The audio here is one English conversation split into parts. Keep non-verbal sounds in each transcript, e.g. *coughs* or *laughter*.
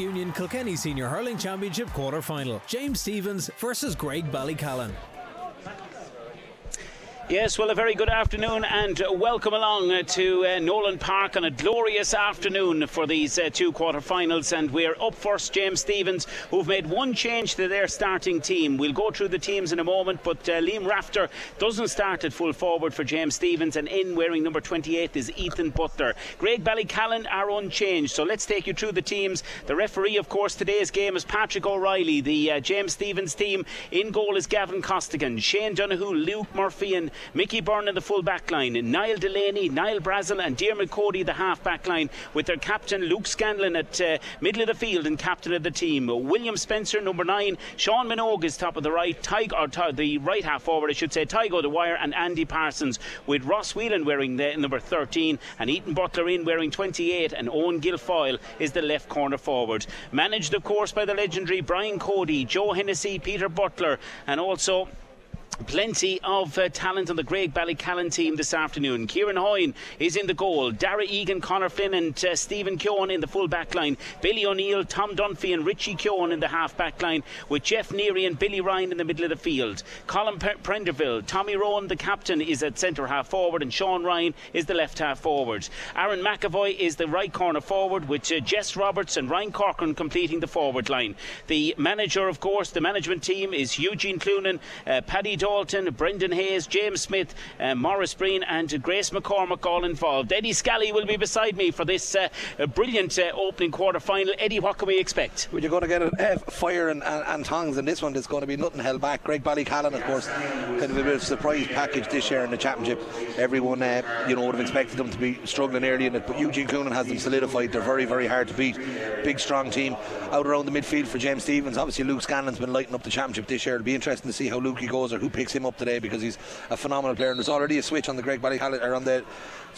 Union Kilkenny Senior Hurling Championship quarter final. James Stephens versus Graigue Ballycallan. Yes, well, a very good afternoon and welcome along uh, to uh, Nowlan Park on a glorious afternoon for these uh, two quarter-finals. And we're up first, James Stephens, who've made one change to their starting team. We'll go through the teams in a moment, but uh, Liam Rafter doesn't start at full forward for James Stephens, and in wearing number 28 is Ethan Butler. Graigue Ballycallan are unchanged, so let's take you through the teams. The referee, of course, today's game is Patrick O'Reilly. The uh, James Stephens team in goal is Gavin Costigan, Shane Donoghue, Luke Murphy, and Mickey Byrne in the full back line, Niall Delaney, Niall Brazel, and Diarmuid Cody the half back line, with their captain Luke Scanlon at uh, middle of the field and captain of the team. William Spencer, number nine, Sean Minogue is top of the right, Tyg, or t- the right half forward, I should say, Tygo Dwyer, and Andy Parsons, with Ross Whelan wearing the number 13 and Ethan Butler in wearing 28, and Owen Guilfoyle is the left corner forward. Managed, of course, by the legendary Brian Cody, Joe Hennessy, Peter Butler, and also Plenty of uh, talent on the Graigue Ballycallan team this afternoon. Kieran Hoyne is in the goal. Dara Egan, Connor Flynn, and uh, Stephen Keoghan in the full back line. Billy O'Neill, Tom Dunphy, and Richie Keoghan in the half back line, with Jeff Neary and Billy Ryan in the middle of the field. Colin P- Prenderville, Tommy Rowan, the captain, is at centre half forward, and Sean Ryan is the left half forward. Aaron McAvoy is the right corner forward, with uh, Jess Roberts and Ryan Corcoran completing the forward line. The manager, of course, the management team is Eugene Cloonan, uh, Paddy Dawson. Dalton, Brendan Hayes, James Smith, uh, Morris Breen, and Grace McCormack all involved. Eddie Scally will be beside me for this uh, brilliant uh, opening quarter final. Eddie, what can we expect? Well, you're going to get a, fire and, and, and, tongs in this one. There's going to be nothing held back. Graigue Ballycallan, of course, kind of a bit of a surprise package this year in the championship. Everyone, uh, you know, would have expected them to be struggling early in it, but Eugene Cloonan has them solidified. They're very, very hard to beat. Big, strong team out around the midfield for James Stephens. Obviously, Luke Scanlon's been lighting up the championship this year. It'll be interesting to see how Lukey goes or who picks him up today because he's a phenomenal player. And there's already a switch on the Graigue Ballycallan or on the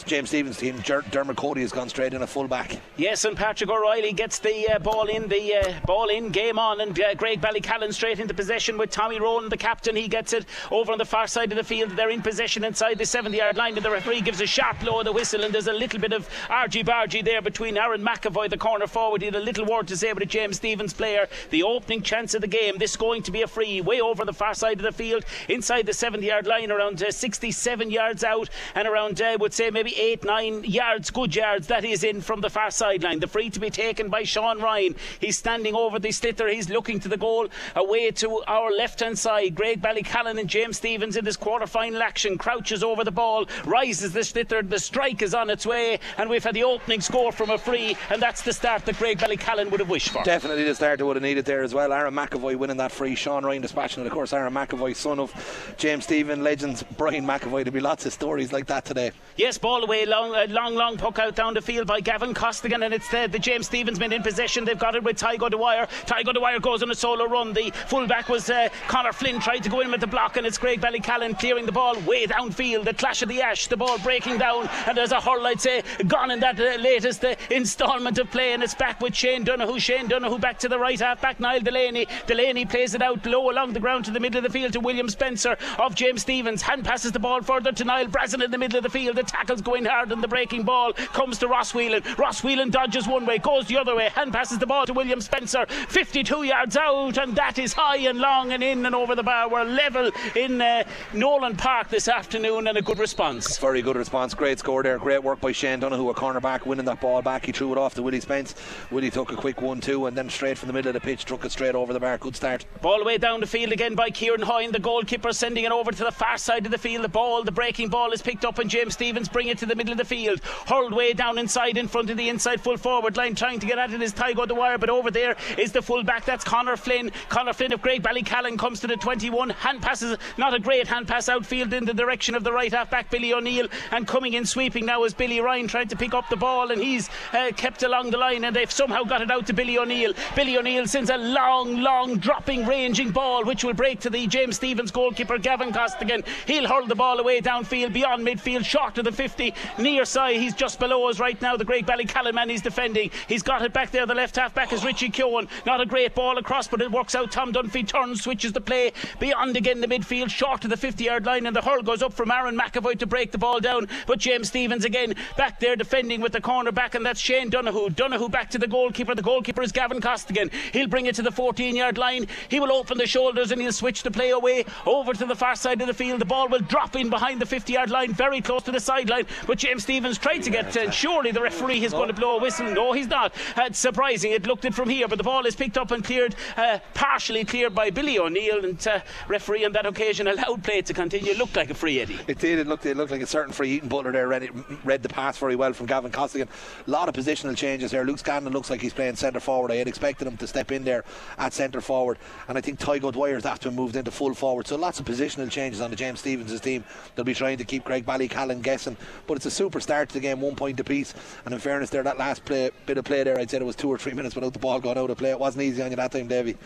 James Stephens team. Diarmuid Cody has gone straight in a fullback. Yes, and Patrick O'Reilly gets the uh, ball in, the uh, ball in, game on, and uh, Graigue Ballycallan straight into possession with Tommy Rowan, the captain. He gets it over on the far side of the field. They're in possession inside the 70 yard line, and the referee gives a sharp blow of the whistle. And there's a little bit of argy bargy there between Aaron McAvoy, the corner forward. He had a little word to say with a James Stephens player. The opening chance of the game. This going to be a free way over the far side of the field, inside the 70 yard line, around uh, 67 yards out, and around, I uh, would say, maybe 8 9 yards, good yards, that is in from the far sideline. The free to be taken by Sean Ryan. He's standing over the sliotar, he's looking to the goal, away to our left hand side. Graigue Ballycallan and James Stephens in this quarter final action, crouches over the ball, rises the sliotar, the strike is on its way, and we've had the opening score from a free, and that's the start that Graigue Ballycallan would have wished for. Definitely the start they would have needed there as well. Aaron McAvoy winning that free, Sean Ryan dispatching it. Of course, Aaron McAvoy, son of James Stephen, legends Brian McAvoy. There'll be lots of stories like that today. Yes, ball away, long, uh, long, long puck out down the field by Gavin Costigan, and it's the, the James Stephens men in possession. They've got it with Tygo Dwyer. Tygo Dwyer goes on a solo run. The fullback was uh, Connor Flynn, tried to go in with the block, and it's Graigue Ballycallan clearing the ball way downfield. The clash of the ash, the ball breaking down, and there's a hurl, I'd say, gone in that uh, latest uh, instalment of play, and it's back with Shane Donoghue. Shane Donoghue back to the right half back. Niall Delaney. Delaney plays it out low along the ground to the middle of the field to William Spencer of James Stephens. Hand passes the ball further to Niall Brazel in the middle of the field. The tackle's going hard, and the breaking ball comes to Ross Whelan. Ross Whelan dodges one way, goes the other way. Hand passes the ball to William Spencer. 52 yards out, and that is high and long and in and over the bar. We're level in uh, Nowlan Park this afternoon, and a good response. Very good response. Great score there. Great work by Shane Donoghue, a cornerback, winning that ball back. He threw it off to Willie Spence. Willie took a quick one-two, and then straight from the middle of the pitch, struck it straight over the bar. Good start. Ball away down the field again by Kieran Hoyne, the goalkeeper, sending it over to the far side of the field. The ball, the breaking ball, is picked up, and James Stephens bring it to the middle of the field. Hurled way down inside, in front of the inside full forward line, trying to get at it is Tygo Dwyer, but over there is the full back. That's Connor Flynn. Connor Flynn of Graigue Ballycallan comes to the 21. Hand passes, not a great hand pass outfield in the direction of the right half back, Billy O'Neill, and coming in sweeping now is Billy Ryan trying to pick up the ball, and he's uh, kept along the line, and they've somehow got it out to Billy O'Neill. Billy O'Neill sends a long, long dropping, ranging ball, which will break to the James Stephens goalkeeper Gavin Costigan. He'll hurl the ball away downfield, beyond midfield, short of the 50, near side. He's just below us right now. The Graigue Ballycallan man he's defending. He's got it back there. The left half back is Richie Keoghan. Not a great ball across, but it works out. Tom Dunphy turns, switches the play beyond again the midfield, short of the 50 yard line, and the hurl goes up from Aaron McAvoy to break the ball down. But James Stephens again back there defending with the corner back, and that's Shane Donoghue. Donoghue back to the goalkeeper. The goalkeeper is Gavin Costigan. He'll bring it to the 14 yard line. He will open the shoulders and he'll switch the play away over to the far side of the field. The ball will drop in behind the 50 yard line, very close to the sideline. But James Stephens tried to get, uh, surely the referee is going to blow a whistle. No, he's not. Uh, surprising. It looked it from here, but the ball is picked up and cleared, uh, partially cleared by Billy O'Neill. And uh, referee on that occasion allowed play to continue. It looked like a free, Eddie. It did. It looked, it looked like a certain free. Ethan Butler there read, read the pass very well from Gavin Costigan. A lot of positional changes there. Luke Scanlon looks like he's playing centre forward. I had expected him to step in there at centre forward. And I think Tygo Dwyer's after moved into full forward. So lots of positional changes on the James Stephens' team. They'll be trying to keep Graigue Ballycallan guessing. But it's a super start to the game, one point apiece. And in fairness, there, that last play, bit of play there, I'd say it was two or three *laughs* minutes without the ball going out of play. It wasn't easy on you that time, Davy.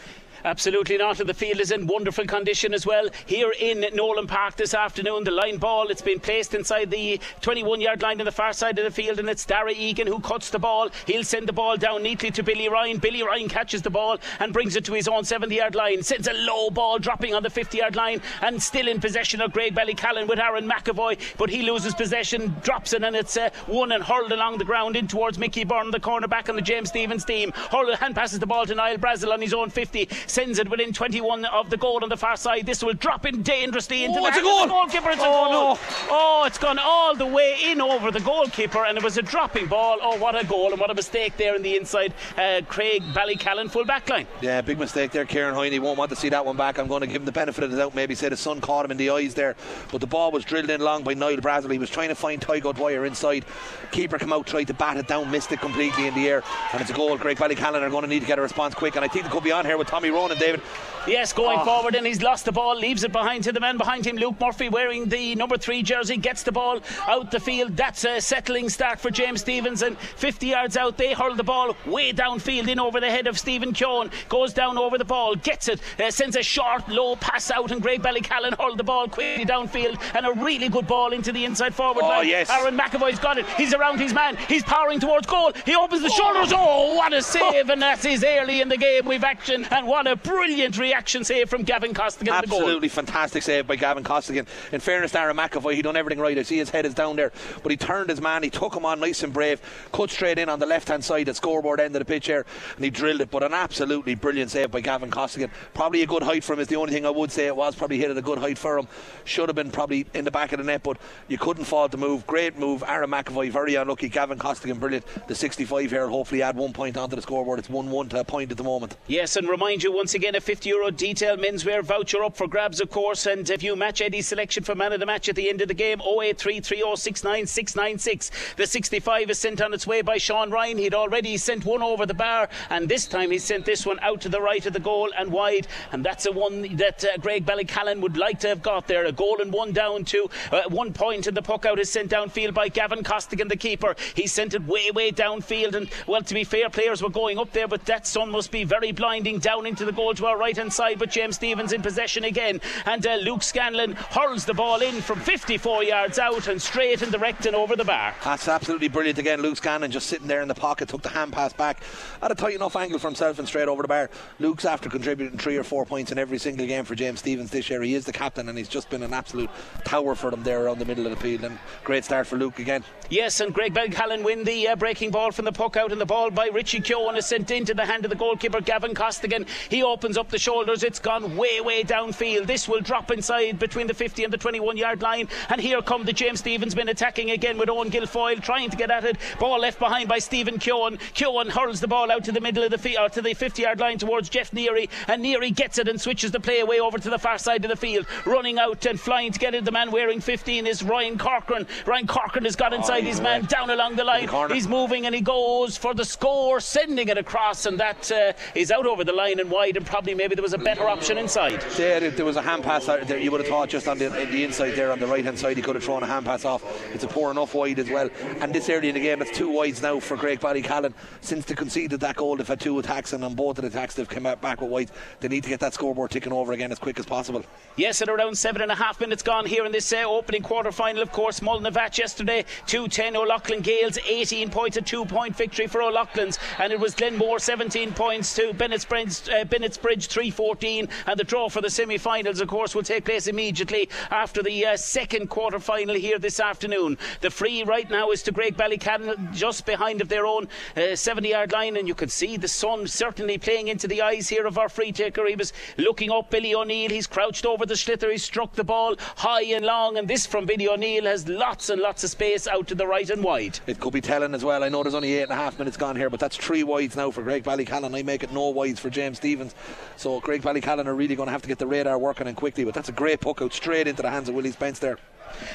Absolutely not. And the field is in wonderful condition as well. Here in Nowlan Park this afternoon, the line ball it's been placed inside the 21 yard line on the far side of the field, and it's Dara Egan who cuts the ball. He'll send the ball down neatly to Billy Ryan. Billy Ryan catches the ball and brings it to his own 70 yard line. Sends a low ball dropping on the 50 yard line and still in possession of Graigue Ballycallan with Aaron McAvoy, but he loses possession, drops it, and it's uh, won and hurled along the ground in towards Mickey Byrne, the cornerback on the James Stephens team. Hurl hand passes the ball to Niall Brazel on his own 50, sends it within 21 of the goal on the far side. This will drop in dangerously into oh, the, it's a goal. the goalkeeper. It's oh, a goal. No. Oh, it's gone all the way in over the goalkeeper, and it was a dropping ball. Oh, what a goal and what a mistake there in the inside. Uh, Graigue Ballycallan full back line. Yeah, big mistake there. Kieran Hoyne won't want to see that one back. I'm going to give him the benefit of the doubt. Maybe say the sun caught him in the eyes there, but the ball was drilled in long by Niall Brazel. He was trying to find Tygo Dwyer inside. Keeper come out, tried to bat it down, missed it completely in the air, and it's a goal. Graigue Ballycallan are going to need to get a response quick, and I think they could be on here with Tommy Ronan, David. Yes, going oh. forward, and he's lost the ball, leaves it behind to the man behind him, Luke Murphy, wearing the number three jersey, gets the ball out the field. That's a settling start for James Stephens, and 50 yards out, they hurl the ball way downfield in over the head of Stephen Keoghan, goes down over the ball, gets it, uh, sends a short, low pass out, and Graigue Ballycallan hurled the ball quickly downfield, and a really good ball into the inside forward oh, line. Yes. Aaron McAvoy's got it, he's around his man, he's powering towards goal, he opens the oh. shoulders, oh, what a save, and that is early in the game We've action, and what a brilliant reaction save from Gavin Costigan. Absolutely fantastic save by Gavin Costigan. In fairness, Aaron McAvoy, he done everything right. I see his head is down there, but he turned his man, he took him on nice and brave, cut straight in on the left hand side, at scoreboard end of the pitch here, and he drilled it. But an absolutely brilliant save by Gavin Costigan. Probably a good height for him is the only thing I would say. It was probably hit at a good height for him. Should have been probably in the back of the net, but you couldn't fault the move. Great move. Aaron McAvoy, very unlucky. Gavin Costigan, brilliant. The 65 here, hopefully add one point onto the scoreboard. It's 1 1 to a point at the moment. Yes, and remind you once again a 50 euro detail menswear voucher up for grabs, of course. And if you match Eddie's selection for man of the match at the end of the game, 0833069696. The 65 is sent on its way by Sean Ryan. He'd already sent one over the bar, and this time he sent this one out to the right of the goal and wide. And that's a one that uh, Graigue Ballycallan would like to have got there. A goal and one down to uh, one point, and the puck out is sent downfield by Gavin Costigan, the keeper. He sent it way, way downfield. And well, to be fair, players were going up there, but that sun must be very blinding down into the goal to our right hand side. But James Stephens in possession again, and uh, Luke Scanlon hurls the ball in from 54 yards out and straight in the rectum over the bar. That's absolutely brilliant again. Luke Scanlon just sitting there in the pocket, took the hand pass back at a tight enough angle for himself and straight over the bar. Luke's after contributing three or four points in every single game for James Stephens this year. He is the captain and he's just been an absolute tower for them there around the middle of the field. And great start for Luke again. Yes, and Graigue Ballycallan win the uh, breaking ball from the puck out, and the ball by Richie Keoghan is sent into the hand of the goalkeeper Gavin Costigan. He opens up the shoulders. It's gone way, way downfield. This will drop inside between the 50 and the 21 yard line. And here come the James Stephens men attacking again with Owen Guilfoyle trying to get at it. Ball left behind by Stephen Keoghan. Keoghan hurls the ball out to the middle of the field, uh, to the 50 yard line towards Jeff Neary. And Neary gets it and switches the play away over to the far side of the field. Running out and flying to get it. The man wearing 15 is Ryan Corcoran. Ryan Corcoran has got inside oh, his man down along the line. The he's moving and he goes for the score, sending it across, and that uh, is out over the line and wide. And probably maybe there was a better option inside. There, there was a hand pass out there. You would have thought just on the, the inside there on the right hand side, he could have thrown a hand pass off. It's a poor enough wide as well. And this early in the game, it's two wides now for Graigue Ballycallan. Since they conceded that goal, they've had two attacks, and on both of the attacks, they've come out back with wides. They need to get that scoreboard ticking over again as quick as possible. Yes, at around seven and a half minutes gone here in this uh, opening quarter final, of course. Mullinavat yesterday, 2 10. O'Loughlin Gaels, 18 points, a two point victory for O'Loughlin's. And it was Glenmore, 17 points to Bennett's Bridge, uh, Bennett's Bridge 314. And the draw for the semi finals, of course, will take place immediately after the uh, second quarter final here this afternoon. The free right now is to Graigue-Ballycallan, just behind of their own uh, 70 yard line. And you can see the sun certainly playing into the eyes here of our free taker. He was looking up Billy O'Neill, he's crouched over the sliotar. He struck the ball high and long, and this from Billy O'Neill has lots and lots of space out to the right and wide. It could be telling as well. I know there's only eight and a half minutes gone here, but that's three wides now for Graigue-Ballycallan. I make it no wides for James Stephens. So Graigue-Ballycallan are really going to have to get the radar working and quickly. But that's a great puck out straight into the hands of Willie Spence there.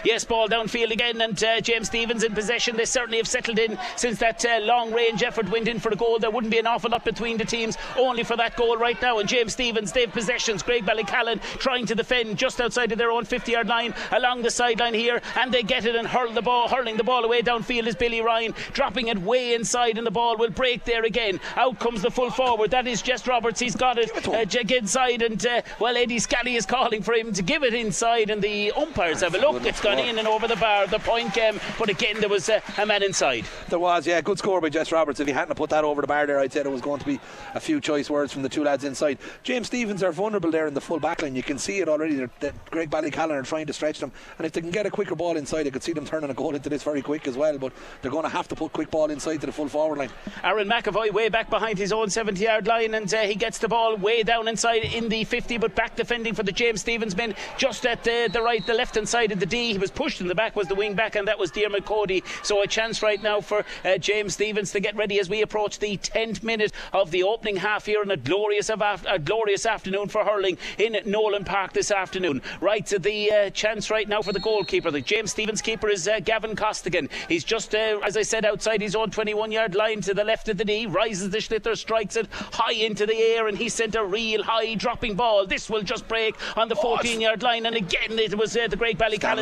Yes, ball downfield again, and uh, James Stephens in possession. They certainly have settled in since that uh, long range effort went in for the goal. There wouldn't be an awful lot between the teams, only for that goal right now. And James Stephens, they've possessions. Graigue-Ballycallan trying to defend just outside of their own 50 yard line along the sideline here, and they get it and hurl the ball. Hurling the ball away downfield is Billy Ryan, dropping it way inside, and the ball will break there again. Out comes the full forward. That is Jess Roberts. He's got it uh, inside, and uh, well, Eddie Scally is calling for him to give it inside, and the umpires have a look. It's gone in and over the bar. The point came, but again, there was a, a man inside. There was, yeah, good score by Jess Roberts. If he hadn't put that over the bar there, I'd say there was going to be a few choice words from the two lads inside. James Stephens are vulnerable there in the full back line. You can see it already. They're, they're, Graigue-Ballycallan are trying to stretch them, and if they can get a quicker ball inside, I could see them turning a goal into this very quick as well. But they're going to have to put quick ball inside to the full forward line. Aaron McAvoy way back behind his own 70 yard line, and uh, he gets the ball way down inside in the 50, but back defending for the James Stephens men just at the, the right, the left hand side of the D. He was pushed in the back, was the wing back, and that was Dear Cody. So a chance right now for uh, James Stephens to get ready as we approach the 10th minute of the opening half here in a glorious, a glorious afternoon for hurling in Nowlan Park this afternoon. Right to the uh, chance right now for the goalkeeper. The James Stephens keeper is uh, Gavin Costigan. He's just, uh, as I said, outside his own 21 yard line to the left of the knee, rises the sliotar, strikes it high into the air, and he sent a real high dropping ball. This will just break on the 14 yard line, and again it was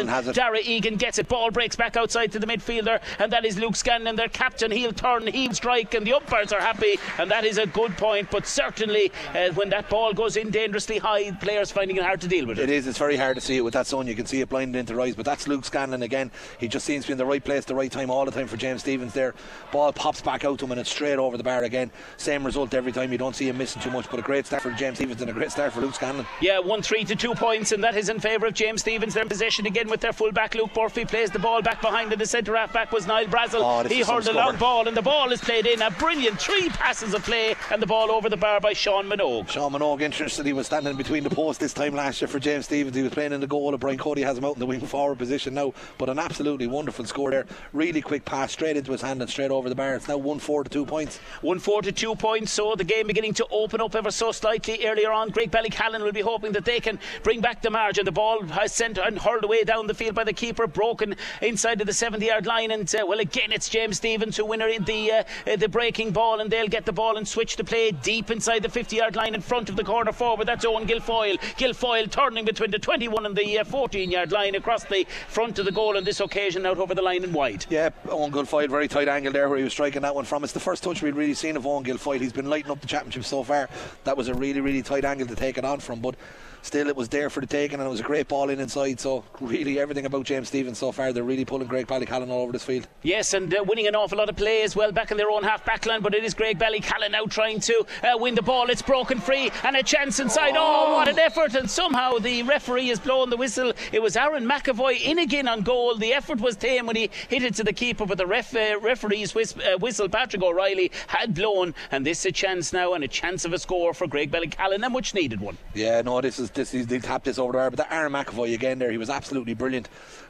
Graigue-Ballycallan. Dara Egan gets it. Ball breaks back outside to the midfielder, and that is Luke Scanlon, their captain. He'll turn, he'll strike, and the umpires are happy, and that is a good point. But certainly, uh, when that ball goes in dangerously high, players finding it hard to deal with it. It is. It's very hard to see it with that sun. You can see it blinding into rise, but that's Luke Scanlon again. He just seems to be in the right place, the right time, all the time for James Stephens. There, ball pops back out to him, and it's straight over the bar again. Same result every time. You don't see him missing too much, but a great start for James Stephens and a great start for Luke Scanlon. Yeah, one three to two points, and that is in favour of James Stephens. They're in possession again with their full back. Luke Murphy plays the ball back behind, and the centre half back was Niall Brazel. Oh, he heard a long ball, and the ball is played in. A brilliant three passes of play, and the ball over the bar by Sean Minogue. Sean Minogue, interestingly, was standing between the posts this time last year for James Stephens. He was playing in the goal, and Brian Cody has him out in the wing forward position now. But an absolutely wonderful score there. Really quick pass straight into his hand and straight over the bar. It's now 1 4 to 2 points. 1 4 to 2 points, so the game beginning to open up ever so slightly earlier on. Graigue-Ballycallan will be hoping that they can bring back the margin. The ball has sent and hurled away down the field by the keeper, broken inside of the 70 yard line. And uh, well, again, it's James Stephens who winner in the uh, uh, the breaking ball, and they'll get the ball and switch the play deep inside the 50 yard line in front of the corner forward. That's Owen Guilfoyle. Guilfoyle turning between the 21 and the uh, 14 yard line across the front of the goal on this occasion, out over the line and wide. Yeah, Owen Guilfoyle, very tight angle there where he was striking that one from. It's the first touch we've really seen of Owen Guilfoyle. He's been lighting up the championship so far. That was a really, really tight angle to take it on from, but still it was there for the taking and it was a great ball in inside so really everything about James Stephens so far they're really pulling Graigue-Ballycallan all over this field yes and uh, winning an awful lot of play as well back in their own half back line but it is Graigue-Ballycallan now trying to uh, win the ball it's broken free and a chance inside oh. oh. what an effort and somehow the referee has blown the whistle it was Aaron McAvoy in again on goal the effort was tame when he hit it to the keeper but the ref, uh, referee's whis- uh, whistle Patrick O'Reilly had blown and this is a chance now and a chance of a score for Graigue-Ballycallan and much needed one yeah no this is this is they tapped this over there. But that Aaron McAvoy again there, he was absolutely brilliant.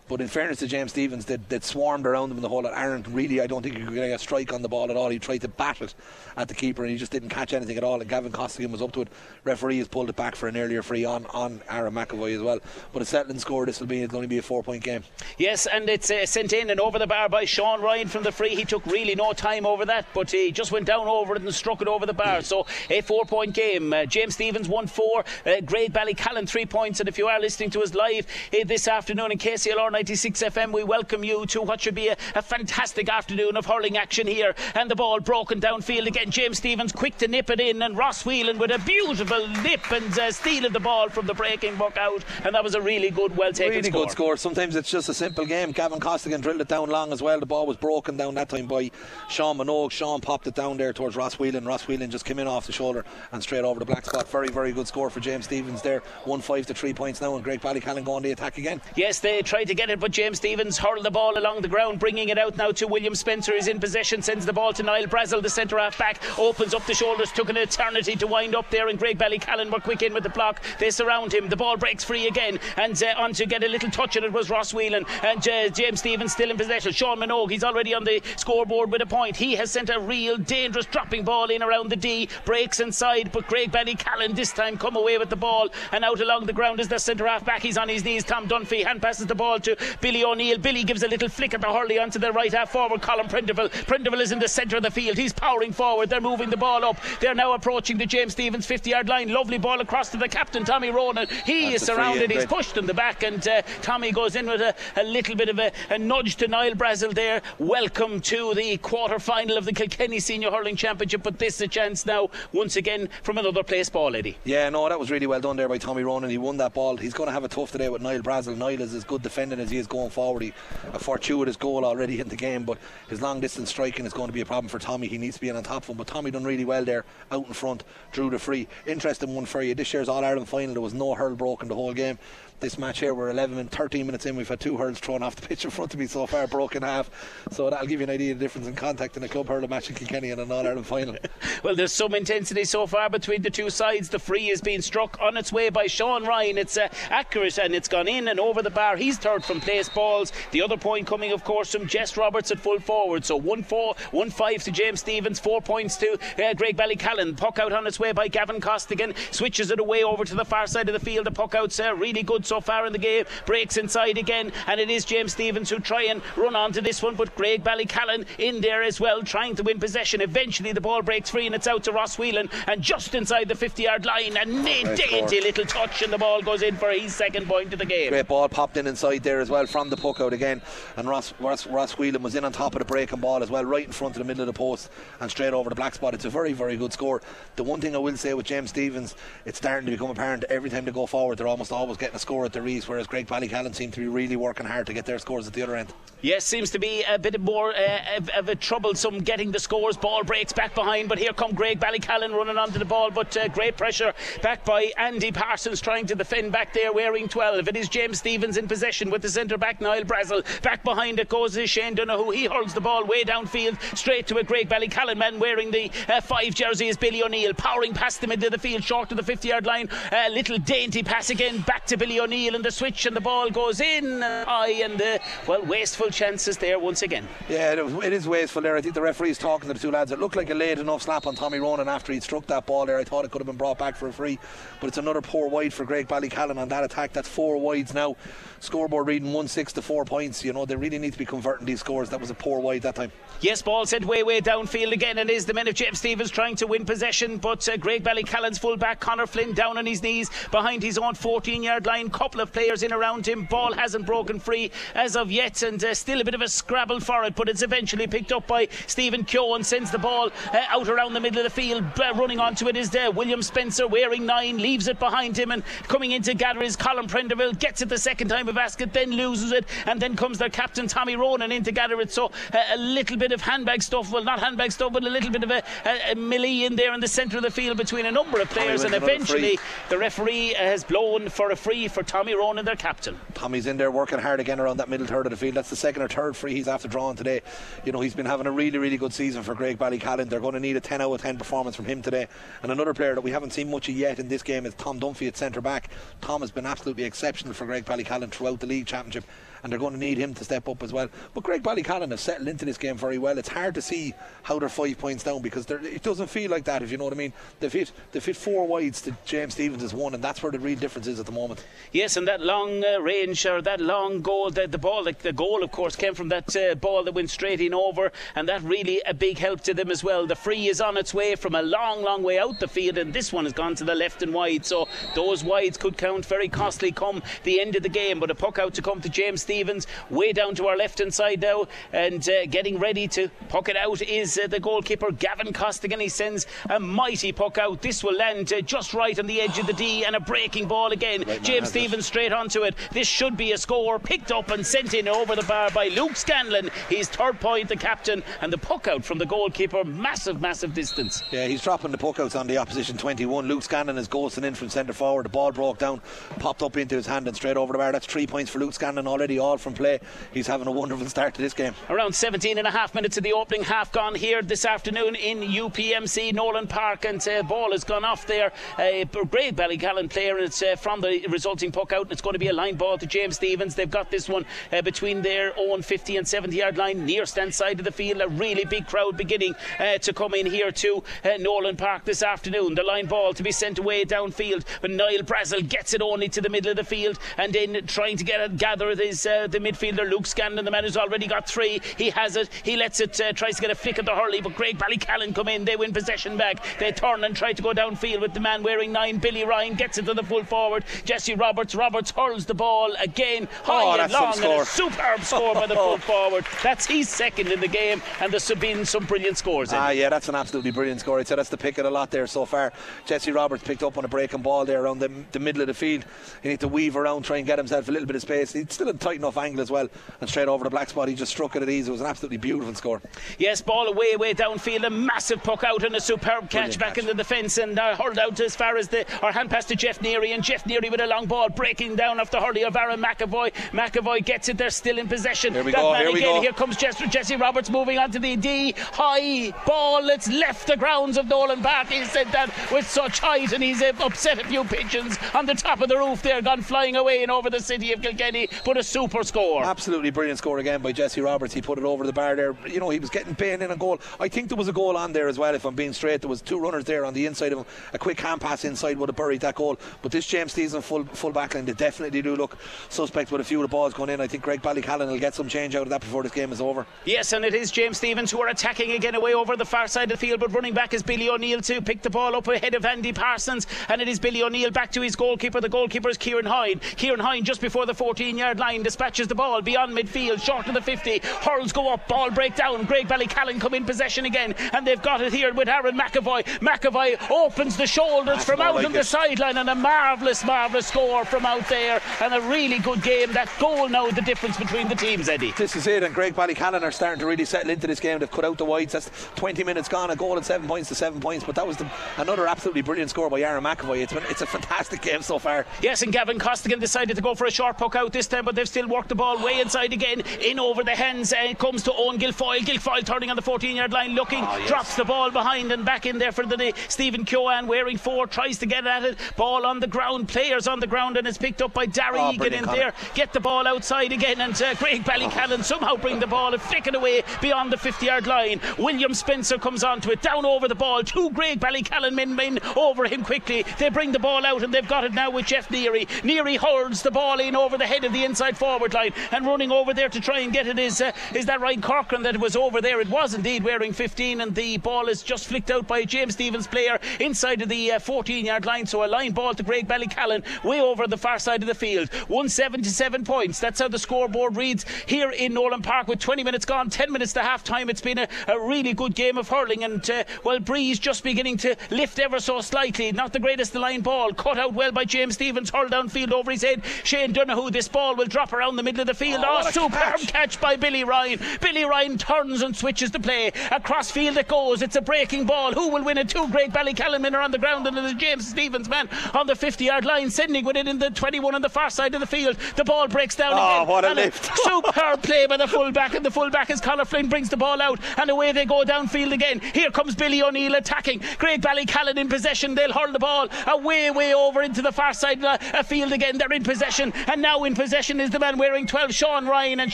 But in fairness to James Stephens, they, swarmed around him in the whole. Aaron really, I don't think he could get a strike on the ball at all. He tried to bat it at the keeper and he just didn't catch anything at all. And Gavin Costigan was up to it. Referee has pulled it back for an earlier free on, on Aaron McAvoy as well. But a settling score, this will be it'll only be a four point game. Yes, and it's uh, sent in and over the bar by Sean Ryan from the free. He took really no time over that, but he just went down over it and struck it over the bar. So a four point game. Uh, James Stephens won four. Uh, Graigue-Ballycallan three points. And if you are listening to us live uh, this afternoon in KCLR 96 FM. We welcome you to what should be a, a, fantastic afternoon of hurling action here. And the ball broken downfield again. James Stephens quick to nip it in, and Ross Whelan with a beautiful nip and uh, steal of the ball from the breaking buck out. And that was a really good, well taken really score. good score. Sometimes it's just a simple game. Gavin Costigan drilled it down long as well. The ball was broken down that time by Sean Minogue. Sean popped it down there towards Ross Whelan. Ross Whelan just came in off the shoulder and straight over the black spot. Very, very good score for James Stephens there. 1 5 to 3 points now, and Graigue-Ballycallan go on the attack again. Yes, they tried to get it, but James Stephens hurled the ball along the ground, bringing it out now to William Spencer. Is in possession, sends the ball to Niall Brazel, the centre half back, opens up the shoulders, took an eternity to wind up there, and Graigue-Ballycallan were quick in with the block. They surround him, the ball breaks free again, and uh, on to get a little touch, and it was Ross Whelan and uh, James Stephens still in possession. Sean Minogue, he's already on the scoreboard with a point. He has sent a real dangerous dropping ball in around the D, breaks inside, but Graigue-Ballycallan this time come away with the ball and out along the ground is the centre half back. He's on his knees. Tom Dunphy hand passes the ball to Billy O'Neill. Billy gives a little flick at the hurley onto the right half forward. Colin Prindiville. Prindiville is in the centre of the field. He's powering forward. They're moving the ball up. They're now approaching the James Stephens 50 yard line. Lovely ball across to the captain, Tommy Ronan. He That's is surrounded. He's pushed in the back, and uh, Tommy goes in with a, a little bit of a, a nudge to Niall Brazel there. Welcome to the quarter final of the Kilkenny Senior Hurling Championship. But this is a chance now, once again, from another place ball, Eddie. Yeah, no, that was really well done there by Tommy Ronan. He won that ball. He's going to have a tough today with Niall Brazel. Niall is as good defending as he is going forward. He, a fortuitous goal already in the game, but his long distance striking is going to be a problem for Tommy. He needs to be in on top of him. But Tommy done really well there, out in front, drew the free. Interesting one for you. This year's All Ireland final, there was no hurl broken the whole game. This match here, we're 11 and 13 minutes in. We've had two hurls thrown off the pitch in front of me so far, broken half. So that'll give you an idea of the difference in contact in a club hurling match in Kilkenny and an All Ireland final. *laughs* Well, there's some intensity so far between the two sides. The free is being struck on its way by Sean Ryan. It's uh, accurate and it's gone in and over the bar. He's third from place balls. The other point coming, of course, from Jess Roberts at full forward. So 1 4, 1 5 to James Stephens, 4 points to uh, Graigue-Ballycallan. Puck out on its way by Gavin Costigan. Switches it away over to the far side of the field. The puck out's uh, really good so far in the game. Breaks inside again, and it is James Stephens who try and run onto this one, but Graigue-Ballycallan in there as well, trying to win possession. Eventually, the ball breaks free and it's out to Ross Whelan, and just inside the 50 yard line, And a dainty little touch, and the ball goes in for his second point of the game. Great ball popped in inside there as well from the puck out again. And Ross, Ross, Ross Whelan was in on top of the breaking ball as well, right in front of the middle of the post and straight over the black spot. It's a very, very good score. The one thing I will say with James Stephens, it's starting to become apparent every time they go forward, they're almost always getting a score at the Rees, whereas Graigue Ballycallan seem to be really working hard to get their scores at the other end. Yes, seems to be a bit more uh, of, of a troublesome getting the scores. Ball breaks back behind, but here come Graigue-Ballycallan running onto the ball. But uh, great pressure back by Andy Parsons trying to defend back there, wearing 12. It is James Stephens in possession with the centre back Niall Brazel. Back behind it goes Shane Donoghue. He hurls the ball way downfield straight to a Graigue-Ballycallan man wearing the uh, five jersey is Billy O'Neill, powering past him into the field, short to the 50 yard line. A little dainty pass again back to Billy O'Neill, and the switch, and the ball goes in high, and uh, well, wasteful chances there once again. Yeah, it, is wasteful there. I think the referee's talking to the two lads. It looked like a late enough slap on Tommy Ronan after he'd struck that ball there. I thought it could have been brought back for a free, but it's another poor wide for Graigue Ballycallan on that attack. That's four wides now. Scoreboard reading 1 6 to 4 points. You know, they really need to be converting these scores. That was a poor wide that time. Yes, ball sent way, way downfield again. It is the men of James Stephens trying to win possession, but uh, Graigue-Ballycallan's fullback Connor Flynn down on his knees behind his own 14 yard line. Couple of players in around him. Ball hasn't broken free as of yet, and uh, still a bit of a scrabble for it, but it's eventually picked up by Stephen Keoghan sends the ball uh, out around the middle of the field. Uh, running onto it is there. William Spencer wearing nine, leaves it behind him, and coming in to gather is Colin Prendeville. Gets it the second time of basket, then loses it, and then comes their captain Tommy Ronan in to gather it. So uh, a little bit of handbag stuff, well, not handbag stuff, but a little bit of a, a, a melee in there in the centre of the field between a number of players, and eventually the referee has blown for a free for Tommy Ronan, their captain. Tommy's in there working hard again around that middle third of the field. That's the second or third free he's after drawing today. You know, he's been having a really, really good season for Graigue Ballycallan. They're going to need a 10 out of 10 performance from him today. And another player that we haven't seen much of yet in this game is Tom Dunphy at centre back. Tom has been absolutely exceptional for Graigue Ballycallan throughout the league championship. And they're going to need him to step up as well. But Graigue Ballycallan have settled into this game very well. It's hard to see how they're five points down because it doesn't feel like that, if you know what I mean. They've hit, they've hit four wides to James Stephens' as one, and that's where the real difference is at the moment. Yes, and that long uh, range or that long goal, the, the ball, like the goal, of course, came from that uh, ball that went straight in over, and that really a big help to them as well. The free is on its way from a long, long way out the field, and this one has gone to the left and wide. So those wides could count very costly come the end of the game. But a puck out to come to James Stephens, way down to our left hand side now, and uh, getting ready to puck it out is uh, the goalkeeper Gavin Costigan. He sends a mighty puck out. This will land uh, just right on the edge of the D, and a breaking ball again. Right James Stephens straight onto it. This should be a score, picked up and sent in over the bar by Luke Scanlon. He's third point, the captain, and the puck out from the goalkeeper, massive, massive distance. Yeah, he's dropping the puck outs on the opposition 21. Luke Scanlon is ghosting in from centre forward. The ball broke down, popped up into his hand and straight over the bar. That's three points for Luke Scanlon already, all from play. He's having a wonderful start to this game. Around 17 and a half minutes of the opening half gone here this afternoon in UPMC Nowlan Park, and uh, ball has gone off there. A Graigue Ballycallan player, and it's uh, from the resulting puck out, and it's going to be a line ball to James Stephens. They've got this one uh, between their own 50 and 70 yard line, near stand side of the field. A really big crowd beginning uh, to come in here to uh, Nowlan Park this afternoon. The line ball to be sent away downfield, but Niall Brazel gets it only to the middle of the field, and then trying to get it, gather it is uh, the midfielder Luke Scanlon, the man who's already got three. He has it, he lets it, uh, tries to get a flick at the hurley, but Graigue Ballycallan come in, they win possession back. They turn and try to go downfield with the man wearing nine. Billy Ryan gets it to the full forward. Jesse Roberts, Roberts hurls the ball again, high oh, and long, and a superb score by the *laughs* full forward. That's his second in the game, and there's been some brilliant scores. Ah, yeah, that's an absolutely brilliant score. I'd say that's the pick of the lot there so far. Jesse Roberts picked up on a breaking ball there around the, the middle of the field. He needs to weave around, try and get himself a little bit of space. He's still in tight enough angle as well, and straight over the black spot. He just struck it at ease. It was an absolutely beautiful score. Yes, ball away, way downfield, a massive puck out and a superb catch Brilliant back catch. into the fence and uh, hurled out as far as the or hand pass to Jeff Neary and Jeff Neary with a long ball breaking down off the hurley of Aaron McAvoy. McAvoy gets it. They're still in possession. Here we that go. Man here again. we go. Here comes Jesse, Jesse Roberts moving on to the D high ball. It's left the grounds of Nowlan Park. He said that with such height and he's upset a few pigeons on the top of the roof there, gone flying away and over the city of Kilkenny. But a super score. Absolutely brilliant score again by Jesse Roberts. He put it over the bar there. You know, he was getting pain in a goal. I think there was a goal on there as well, if I'm being straight. There was two runners there on the inside of him. A quick hand pass inside would have buried that goal. But this James Stephens full full back line, they definitely do look suspect with a few of the balls going in. I think Graigue Ballycallan will get some change out of that before this game is over. Yes, and it is James Stephens who are attacking again away over the far side of the field, but running back is Billy O'Neill to pick the ball up ahead of Andy Parsons, and it is Billy O'Neill back to his goalkeeper. The goalkeeper is Kieran Hoyne. Kieran Hoyne just before the 14 yard line dispatches the ball beyond midfield, short of the 50. Hurls go up, ball break down. Graigue Ballycallan come in possession again, and they've got it here with Aaron McAvoy. McAvoy opens the shoulders That's from out like on the sideline, and a marvellous, marvellous score from out there, and a really good game. That goal now, the difference between the teams, Eddie. This is it, and Graigue Ballycallan are starting to really settle into this game. They've cut out the wides. That's 20 minutes gone, a goal and seven points to seven points. But that was the, another absolutely brilliant score by Aaron McAvoy. It's been it's a fantastic game so far. Yes, and Gavin Costigan decided to go for a short puck out this time, but they've still worked the ball way inside again, in over the hands. And it comes to Owen Guilfoyle. Guilfoyle turning on the 14 yard line, looking, oh, yes. drops the ball behind and back in there for the Stephen Keoghan wearing four, tries to get at it. Ball on the ground, players on the ground, and it's picked up by Darry oh, Egan in there. Get the ball outside again, and uh, Graigue Ballycallan oh. Ah. somehow bring the ball and flick it away beyond the 50 yard line. William Spencer comes onto it, down over the ball. Two Graigue Ballycallan men, men over him quickly. They bring the ball out, and they've got it now with Jeff Neary. Neary holds the ball in over the head of the inside forward line, and running over there to try and get it is uh, is that Ryan Corcoran that was over there. It was indeed wearing 15, and the ball is just flicked out by a James Stephens player inside of the uh, 14 yard line. So a line ball to Graigue Ballycallan way over the far side of the field. 177 points. That's how the scoreboard reads here in Nowlan Park with 20 minutes gone, 10 minutes to half time. It's been a, a really good game of hurling, and uh, well, Breeze just beginning to lift ever so slightly. Not the greatest the line ball, cut out well by James Stephens, hurled downfield over his head. Shane Donoghue, this ball will drop around the middle of the field. Oh, oh superb catch. catch by Billy Ryan. Billy Ryan turns and switches the play. Across field it goes. It's a breaking ball. Who will win it? Two Graigue Ballycallan men are on the ground, and it's James Stephens man on the 50 yard line, sending with it in the 21 on the far side of the field. The ball breaks down oh, again. what a lift. A *laughs* superb play by the fullback, and the fullback is Conor Flynn brings the ball out, and away they go downfield again. Here comes Billy O'Neill attacking. Graigue Ballycallan in possession. They'll hurl the ball away, way over into the far side of the field again. They're in possession, and now in possession is the man man wearing 12, Sean Ryan, and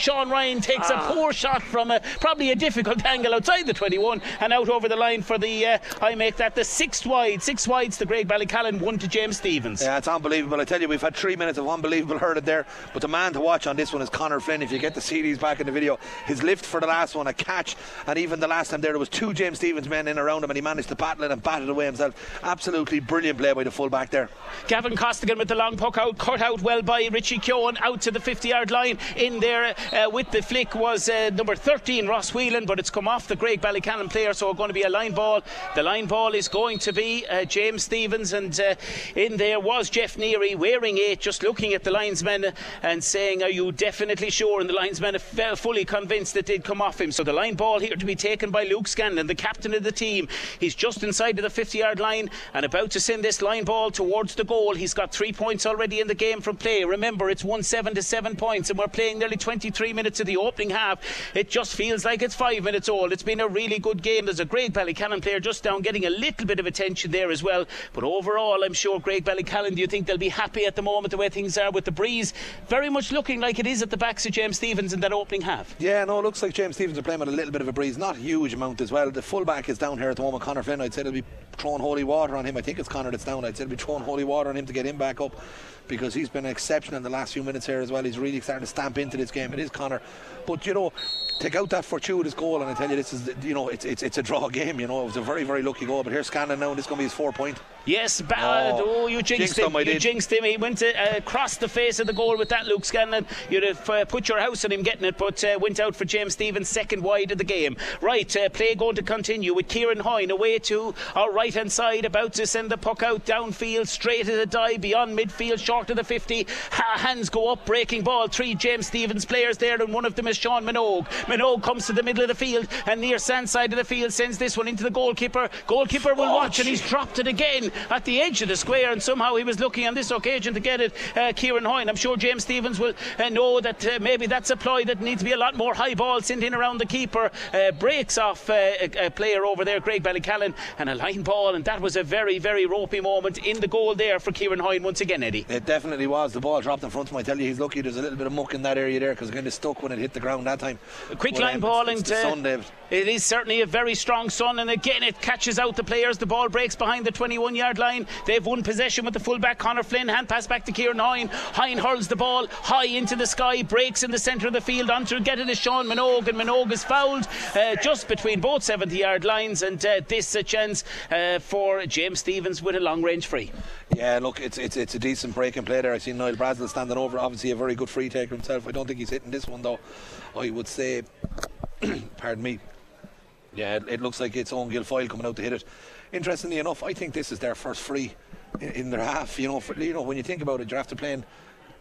Sean Ryan takes ah. a poor shot from a, probably a difficult angle outside the 21 and out over the line for the. Uh, I make that the sixth wide, six wides to Graigue Ballycallan, one to James Stephens. Yeah, it's unbelievable. I tell you, we've had three minutes of unbelievable hurling there, but the man to watch on this one is Connor Flynn. If you get to see these back in the video, his lift for the last one, a catch, and even the last time there, there was two James Stephens men in around him, and he managed to battle it and bat it away himself. Absolutely brilliant play by the full back there. Gavin Costigan with the long puck out, cut out well by Richie Keoghan out to the 50 yard line. In there uh, with the flick was uh, number 13, Ross Whelan, but it's come off the Graigue-Ballycallan player, so it's going to be a line ball. The line ball is going to be uh, James Stephens, and uh, in there was Jeff Neary wearing it, just looking at the linesman and saying, Are you definitely sure? And the linesman felt fully convinced that they'd come off him. So the line ball here to be taken by Luke Scanlon, the captain of the team. He's just inside of the 50 yard line and about to send this line ball towards the goal. He's got three points already in the game from play. Remember, it's 1 7 to 7 points, and we're playing nearly 23 minutes of the opening half. It just feels like it's five minutes old. It's been a really good game. There's a Graigue-Ballycallan player just down getting a little bit of attention there as well. But overall, I'm sure Graigue-Ballycallan, do you think they'll be happy at the moment the way things are with the breeze? Very much looking like it is at the backs of James Stephens in that opening half. Yeah, no, it looks like James Stephens are playing with a little bit of a breeze. Not a huge amount as well. The fullback is down here at the moment, Connor Flynn. I'd say they'll be throwing holy water on him. I think it's Connor that's down. I'd say they'll be throwing holy water on him to get him back up because he's been exceptional in the last few minutes here as well. He's really starting to stamp into this game. It is Connor. But, you know, take out that fortuitous goal, and I tell you, this is you know it's it's, it's a draw game. You know, it was a very very lucky goal. But here's Scanlon now, and this is going to be his four point. Yes, bad. Oh, oh you jinxed, jinxed him. him you jinxed him. He went uh, across the face of the goal with that, Luke Scanlon. You'd have uh, put your house on him getting it, but uh, went out for James Stephens, second wide of the game. Right, uh, play going to continue with Kieran Hoyne away to our right hand side, about to send the puck out downfield, straight at a die, beyond midfield, short of the 50. hands go up, breaking ball. Three James Stephens players there, and one of them is Sean Minogue. Minogue comes to the middle of the field, and near sand side of the field sends this one into the goalkeeper. Goalkeeper will oh, watch, and he's dropped it again at the edge of the square, and somehow he was lucky on this occasion to get it. Uh, Kieran Hoyne. I'm sure James Stephens will uh, know that uh, maybe that's a ploy that needs to be a lot more high ball sent in around the keeper. Uh, breaks off uh, a, a, player over there, Graigue-Ballycallan, and a line ball, and that was a very, very ropey moment in the goal there for Kieran Hoyne once again, Eddie. It definitely was. The ball dropped in front of him. I tell you, he's lucky. There's a little bit of muck in that area there because it kind of stuck when it hit the ground that time. Quick line ball into. Sun, David. It is certainly a very strong sun, and again it catches out the players. The ball breaks behind the 21 yard line. They've won possession with the fullback Connor Flynn. Hand pass back to Kieran Hoyne. Hoyne hurls the ball high into the sky, breaks in the centre of the field. Onto get it is Sean Minogue, and Minogue is fouled uh, just between both 70 yard lines. And uh, this a chance uh, for James Stephens with a long range free. Yeah, look, it's it's it's a decent break and play there. I see Niall Brazel standing over. Obviously, a very good free taker himself. I don't think he's hitting this one though. I would say, *clears throat* pardon me, yeah, it, looks like it's Owen Guilfoyle coming out to hit it. Interestingly enough, I think this is their first free in, in their half. You know, for, you know when you think about it, you're after playing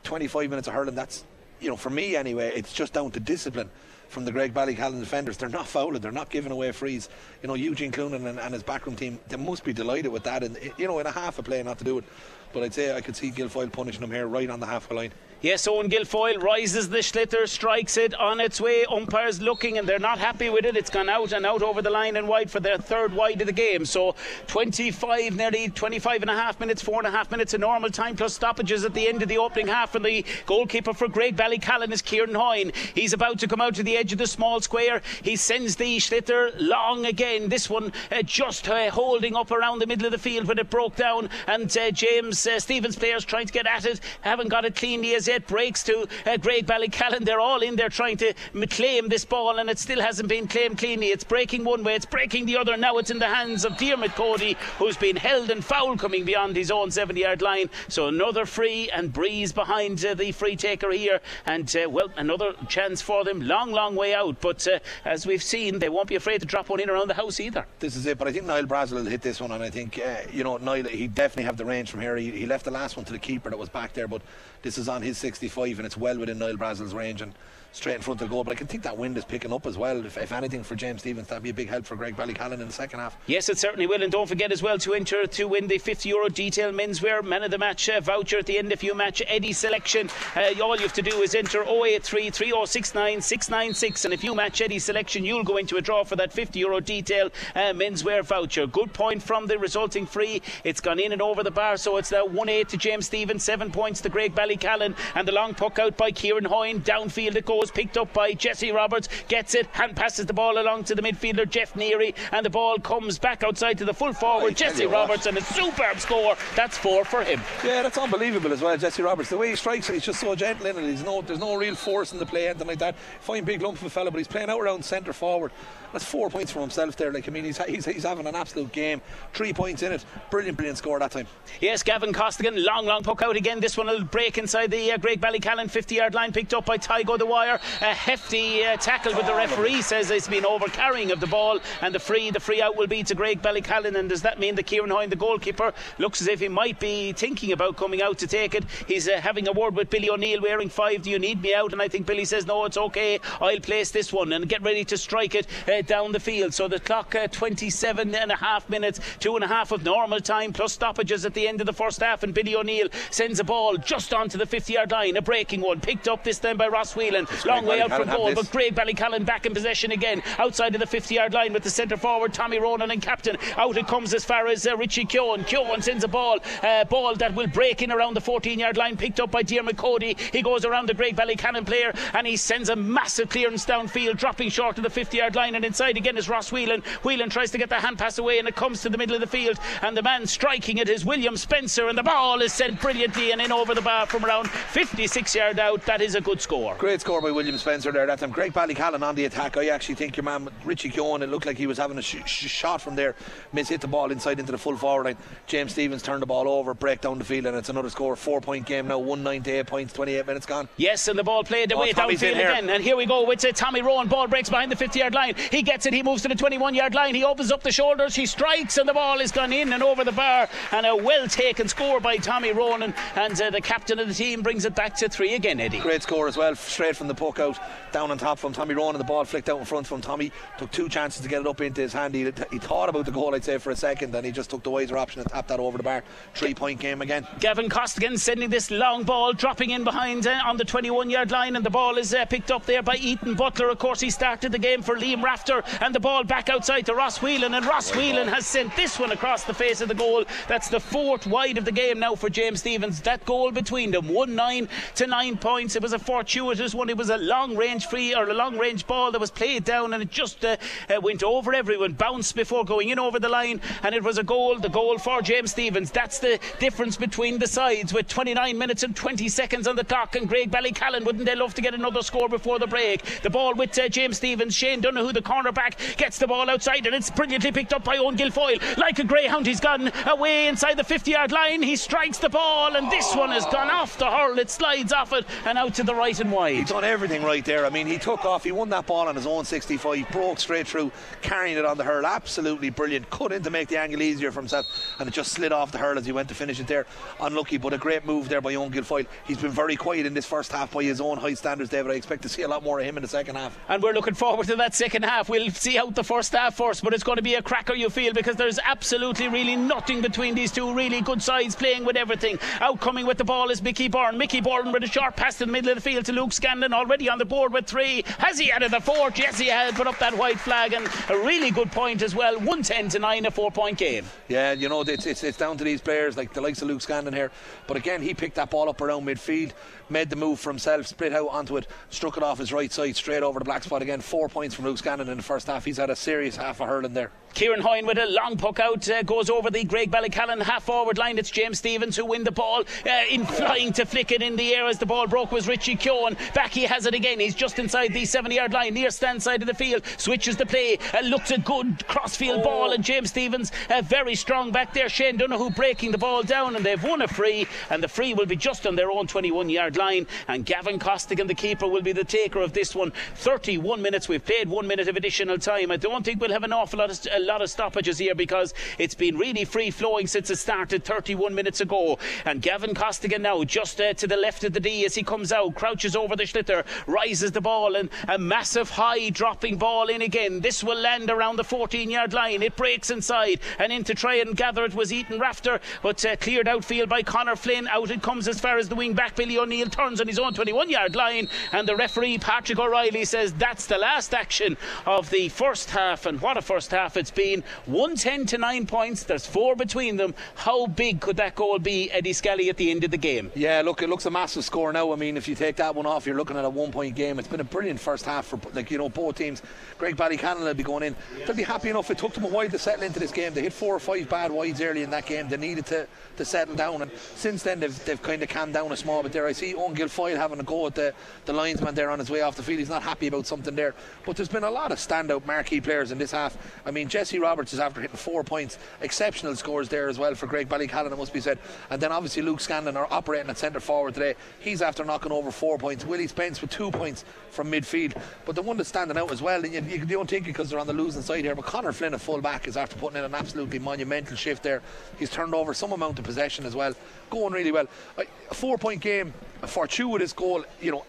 25 minutes of hurling. That's you know, for me anyway, it's just down to discipline from the Graigue-Ballycallan defenders. They're not fouling, they're not giving away frees. You know, Eugene Cloonan and, and, his backroom team, they must be delighted with that. And you know, in a half a play, not to do it. But I'd say I could see Guilfoyle punishing them here right on the halfway line. Yes, Owen Guilfoyle rises the sliotar, strikes it on its way. Umpires looking and they're not happy with it. It's gone out and out over the line and wide for their third wide of the game. So 25, nearly 25 and a half minutes, four and a half minutes of normal time plus stoppages at the end of the opening half. And the goalkeeper for Graigue-Ballycallan is Kieran Hoyne. He's about to come out to the edge of the small square. He sends the sliotar long again. This one uh, just uh, holding up around the middle of the field when it broke down. And uh, James uh, Stephens players trying to get at it, haven't got it cleanly as it breaks to uh, Graigue-Ballycallan. They're all in there trying to claim this ball, and it still hasn't been claimed cleanly. It's breaking one way, it's breaking the other. Now it's in the hands of Dermot Cody, who's been held and foul coming beyond his own 70 yard line. So another free and breeze behind uh, the free taker here. And, uh, well, another chance for them. Long, long way out. But uh, as we've seen, they won't be afraid to drop one in around the house either. This is it. But I think Niall Brazel will hit this one, and I think, uh, you know, Niall, he definitely have the range from here. He, he left the last one to the keeper that was back there, but this is on his 65 and it's well within Niall Brazel's range and straight in front of the goal. But I can think that wind is picking up as well. If, if anything for James Stephens, that'd be a big help for Graigue Ballycallan in the second half. Yes, it certainly will. And don't forget as well to enter to win the 50 euro detail menswear man of the match uh, voucher at the end if you match Eddie selection. Uh, all you have to do is enter 083 3069 696. And if you match Eddie selection, you'll go into a draw for that 50 euro detail uh, menswear voucher. Good point from the resulting free. It's gone in and over the bar, so it's now 1 8 to James Stephens, 7 points to Graigue Ballycallan. And the long puck out by Kieran Hoyne. Downfield it goes, picked up by Jesse Roberts. Gets it, hand passes the ball along to the midfielder Jeff Neary. And the ball comes back outside to the full forward Jesse Roberts. And a superb score. That's four for him. Yeah, that's unbelievable as well, Jesse Roberts. The way he strikes it, he's just so gentle in it. He's no, there's no real force in the play, anything like that. Fine big lump of a fella, but he's playing out around centre forward. That's four points for himself there. Like I mean, he's, he's, he's having an absolute game. Three points in it. Brilliant, brilliant score that time. Yes, Gavin Costigan, long, long puck out again. This one will break inside the uh, Graigue Ballycallan 50 yard line, picked up by Tygo Dwyer. A hefty uh, tackle, but the referee says it's been over carrying of the ball, and the free the free out will be to Graigue Ballycallan. And does that mean that Kieran Hoyne, the goalkeeper, looks as if he might be thinking about coming out to take it? He's uh, having a word with Billy O'Neill, wearing five. Do you need me out? And I think Billy says, No, it's okay. I'll place this one and get ready to strike it uh, down the field. So the clock, uh, 27 and a half minutes, two and a half of normal time, plus stoppages at the end of the first half. And Billy O'Neill sends a ball just onto the 50 yard line, a breaking one, picked up this time by Ross Whelan. Long way out for goal, but Graigue Ballycallan back in possession again, outside of the 50 yard line with the centre forward Tommy Ronan and captain. Out it comes as far as uh, Richie Keown. Keown sends a ball, uh, ball that will break in around the 14 yard line, picked up by Diarmuid Cody. He goes around the Graigue Ballycallan player and he sends a massive clearance downfield, dropping short of the 50 yard line. And inside again is Ross Whelan. Whelan tries to get the hand pass away and it comes to the middle of the field. And the man striking it is William Spencer. And the ball is sent brilliantly and in over the bar from around 56 yard out. That is a good score. Great score by William Spencer there that time. Graigue Ballycallan on the attack. I actually think your man Richie Keown, it looked like he was having a sh- sh- shot from there, miss hit the ball inside into the full forward line. James Stephens turned the ball over, break down the field, and it's another score. Four point game now, 198 points, 28 minutes gone. Yes, and the ball played away Oh, downfield again. And here we go with uh, Tommy Ronan. Ball breaks behind the 50 yard line. He gets it, he moves to the 21 yard line. He opens up the shoulders, he strikes, and the ball has gone in and over the bar. And a well taken score by Tommy Ronan. And uh, the captain of the team brings it back to three again, Eddie. Great score as well, straight from the puck out, down on top from Tommy Ronan, and the ball flicked out in front from Tommy. Took two chances to get it up into his hand. He, he thought about the goal, I'd say, for a second, and he just took the wiser option and tapped that over the bar. Three point game again. Gavin Costigan sending this long ball, dropping in behind uh, on the 21 yard line, and the ball is uh, picked up there by Ethan Butler. Of course, he started the game for Liam Rafter, and the ball back outside to Ross Whelan, and Ross Whelan has sent this one across the face of the goal. That's the fourth wide of the game now for James Stephens. That goal between them, 1 9 to 9 points. It was a fortuitous one. It was a long range free or a long range ball that was played down, and it just uh, uh, went over everyone, bounced before going in over the line, and it was a goal. The goal for James Stephens. That's the difference between the sides with 29 minutes and 20 seconds on the clock. And Graigue Ballycallan, wouldn't they love to get another score before the break? The ball with uh, James Stephens. Shane Donoghue, the cornerback, gets the ball outside, and it's brilliantly picked up by Owen Guilfoyle. Like a greyhound, he's gone away inside the 50 yard line. He strikes the ball, and this one has gone off the hurl. It slides off it and out to the right and wide. Everything right there. I mean, he took off, he won that ball on his own 65, broke straight through, carrying it on the hurl. Absolutely brilliant. Cut in to make the angle easier for himself, and it just slid off the hurl as he went to finish it there. Unlucky, but a great move there by Owen Guilfoyle. He's been very quiet in this first half by his own high standards, David. I expect to see a lot more of him in the second half. And we're looking forward to that second half. We'll see out the first half first, but it's going to be a cracker, you feel, because there's absolutely really nothing between these two really good sides playing with everything. Outcoming with the ball is Mickey Byrne. Mickey Byrne with a sharp pass to the middle of the field to Luke Scanlon, already on the board with three. Has he added the fourth? Yes, he has. Put up that white flag and a really good point as well. 110 to 9, a four point game. Yeah, you know, it's, it's, it's down to these players like the likes of Luke Scanlon here. But again, he picked that ball up around midfield, made the move for himself, split out onto it, struck it off his right side, straight over the black spot again. Four points from Luke Scanlon in the first half. He's had a serious half of hurling there. Kieran Hoyne with a long puck out uh, goes over the Graigue Ballycallan half forward line. It's James Stephens who win the ball uh, in flying to flick it in the air as the ball broke was Richie Keown. Back he has it again. He's just inside the 70 yard line near stand side of the field. Switches the play. Uh, looks a good crossfield ball and James Stephens uh, very strong back there. Shane Donoghue breaking the ball down and they've won a free and the free will be just on their own 21 yard line and Gavin Costigan the keeper will be the taker of this one. 31 minutes. We've played one minute of additional time. I don't think we'll have an awful lot of, a lot of stoppages here because it's been really free flowing since it started 31 minutes ago. And Gavin Costigan now just uh, to the left of the D as he comes out, crouches over the sliotar, rises the ball and a massive high dropping ball in again. This will land around the 14 yard line. It breaks inside and in to try and gather it was Ethan Rafter, but uh, cleared outfield by Connor Flynn. Out it comes as far as the wing back. Billy O'Neill turns on his own 21 yard line, and the referee Patrick O'Reilly says that's the last action of the first half. And what a first half it's been 110 to 9 points. There's four between them. How big could that goal be, Eddie Scally, at the end of the game? Yeah, look, it looks a massive score now. I mean, if you take that one off, you're looking at a one point game. It's been a brilliant first half for, like, you know, both teams. Graigue Ballycallan will be going in. They'll be happy enough. It took them a while to settle into this game. They hit four or five bad wides early in that game. They needed to, to settle down. And since then, they've, they've kind of calmed down a small bit there. I see Owen Guilfoyle having a go at the, the linesman there on his way off the field. He's not happy about something there. But there's been a lot of standout marquee players in this half. I mean, Jesse Roberts is after hitting four points. Exceptional scores there as well for Graigue Ballycallan, it must be said. And then obviously Luke Scanlon are operating at centre forward today. He's after knocking over four points. Willie Spence with two points from midfield. But the one that's standing out as well, and you, you don't think it because they're on the losing side here, but Connor Flynn, a full back, is after putting in an absolutely monumental shift there. He's turned over some amount of possession as well. Going really well. A four point game, a fortuitous goal, you know,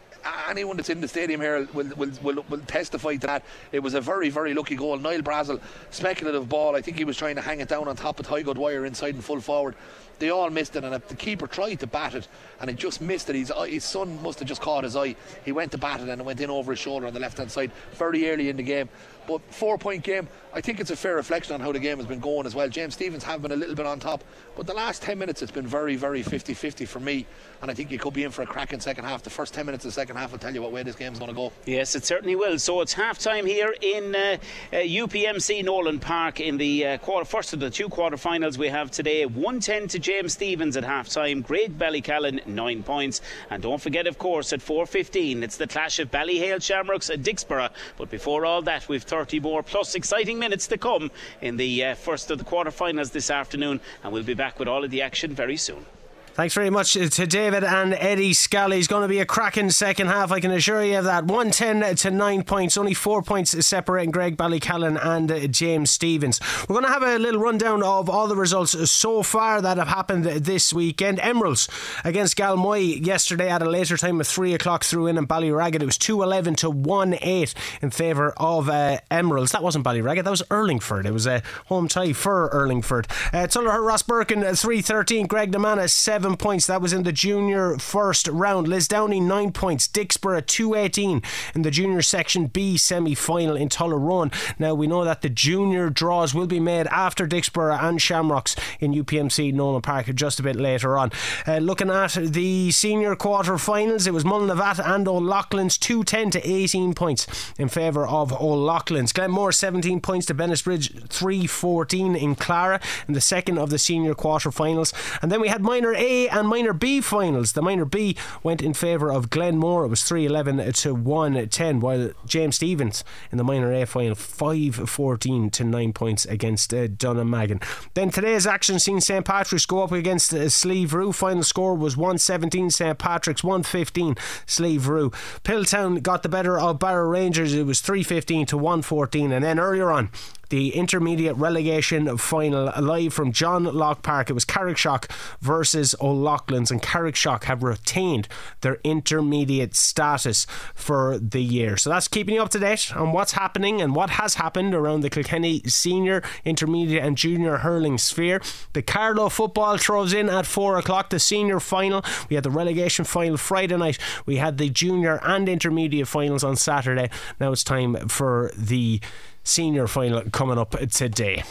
anyone that's in the stadium here will, will, will, will, testify to that. It was a very, very lucky goal. Niall Brazel, speculative ball. I think he was trying to hang it down on top of Tygo Dwyer inside and full forward they all missed it, and the keeper tried to bat it, and it just missed it. His, uh, his son must have just caught his eye. He went to bat it, and it went in over his shoulder on the left hand side very early in the game. But four point game, I think it's a fair reflection on how the game has been going as well. James Stephens have been a little bit on top, but the last 10 minutes it's been very, very 50 50 for me. And I think you could be in for a cracking second half. The first 10 minutes of the second half will tell you what way this game is going to go. Yes, it certainly will. So it's half time here in uh, uh, UPMC Nowlan Park in the uh, quarter, first of the two quarter finals we have today. 110 to James Stephens at half time. Graigue Ballycallan, nine points. And don't forget, of course, at 4.15 it's the clash of Ballyhale Shamrocks at Dicksboro. But before all that, we've 30 more plus exciting minutes to come in the uh, first of the quarterfinals this afternoon, and we'll be back with all of the action very soon. Thanks very much to David and Eddie Scally. It's going to be a cracking second half, I can assure you of that. 110 to 9 points, only 4 points separating Graigue Ballycallan and James Stephens. We're going to have a little rundown of all the results so far that have happened this weekend. Emeralds against Galmoy yesterday at a later time of 3 o'clock through in and Ballyragget. It was 211 to 1 8 in favour of uh, Emeralds. That wasn't Ballyragget, that was Urlingford. It was a home tie for Urlingford. Uh, Tullogher Rosbercon 313, Graiguenamanagh 7 seven points. That was in the junior first round. Lisdowney, nine points. Two eighteen in the junior section B semi final in Tullaroan. Now we know that the junior draws will be made after Dicksboro and Shamrocks in UPMC Nowlan Park just a bit later on. Uh, looking at the senior quarter finals, it was Mullinavat and O'Loughlin's 210 to 18 points in favour of O'Loughlin's. Glenmore 17 points to Bennettsbridge 314 in Clara in the second of the senior quarter finals. And then we had minor A and minor B finals. The minor B went in favour of Glenmore. It was 311 to 110, while James Stephens in the minor A final 514 to 9 points against uh, Dunnamaggin. Then today's action seen St Patrick's go up against uh, Slieverue. Final score was 117 St Patrick's, 115 Slieve Roo. Piltown got the better of Barrow Rangers. It was 315 to 114. And then earlier on, the intermediate relegation final live from John Locke Park. It was Carrickshock versus O'Loughlin's, and Carrickshock have retained their intermediate status for the year. So that's keeping you up to date on what's happening and what has happened around the Kilkenny senior, intermediate, and junior hurling sphere. The Carlow football throws in at four o'clock. The senior final. We had the relegation final Friday night. We had the junior and intermediate finals on Saturday. Now it's time for the senior final coming up today.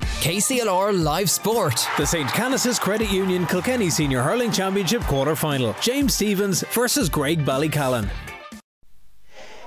KCLR Live Sport. The St. Canice's Credit Union Kilkenny Senior Hurling Championship quarter final. James Stephens versus Graigue Ballycallan.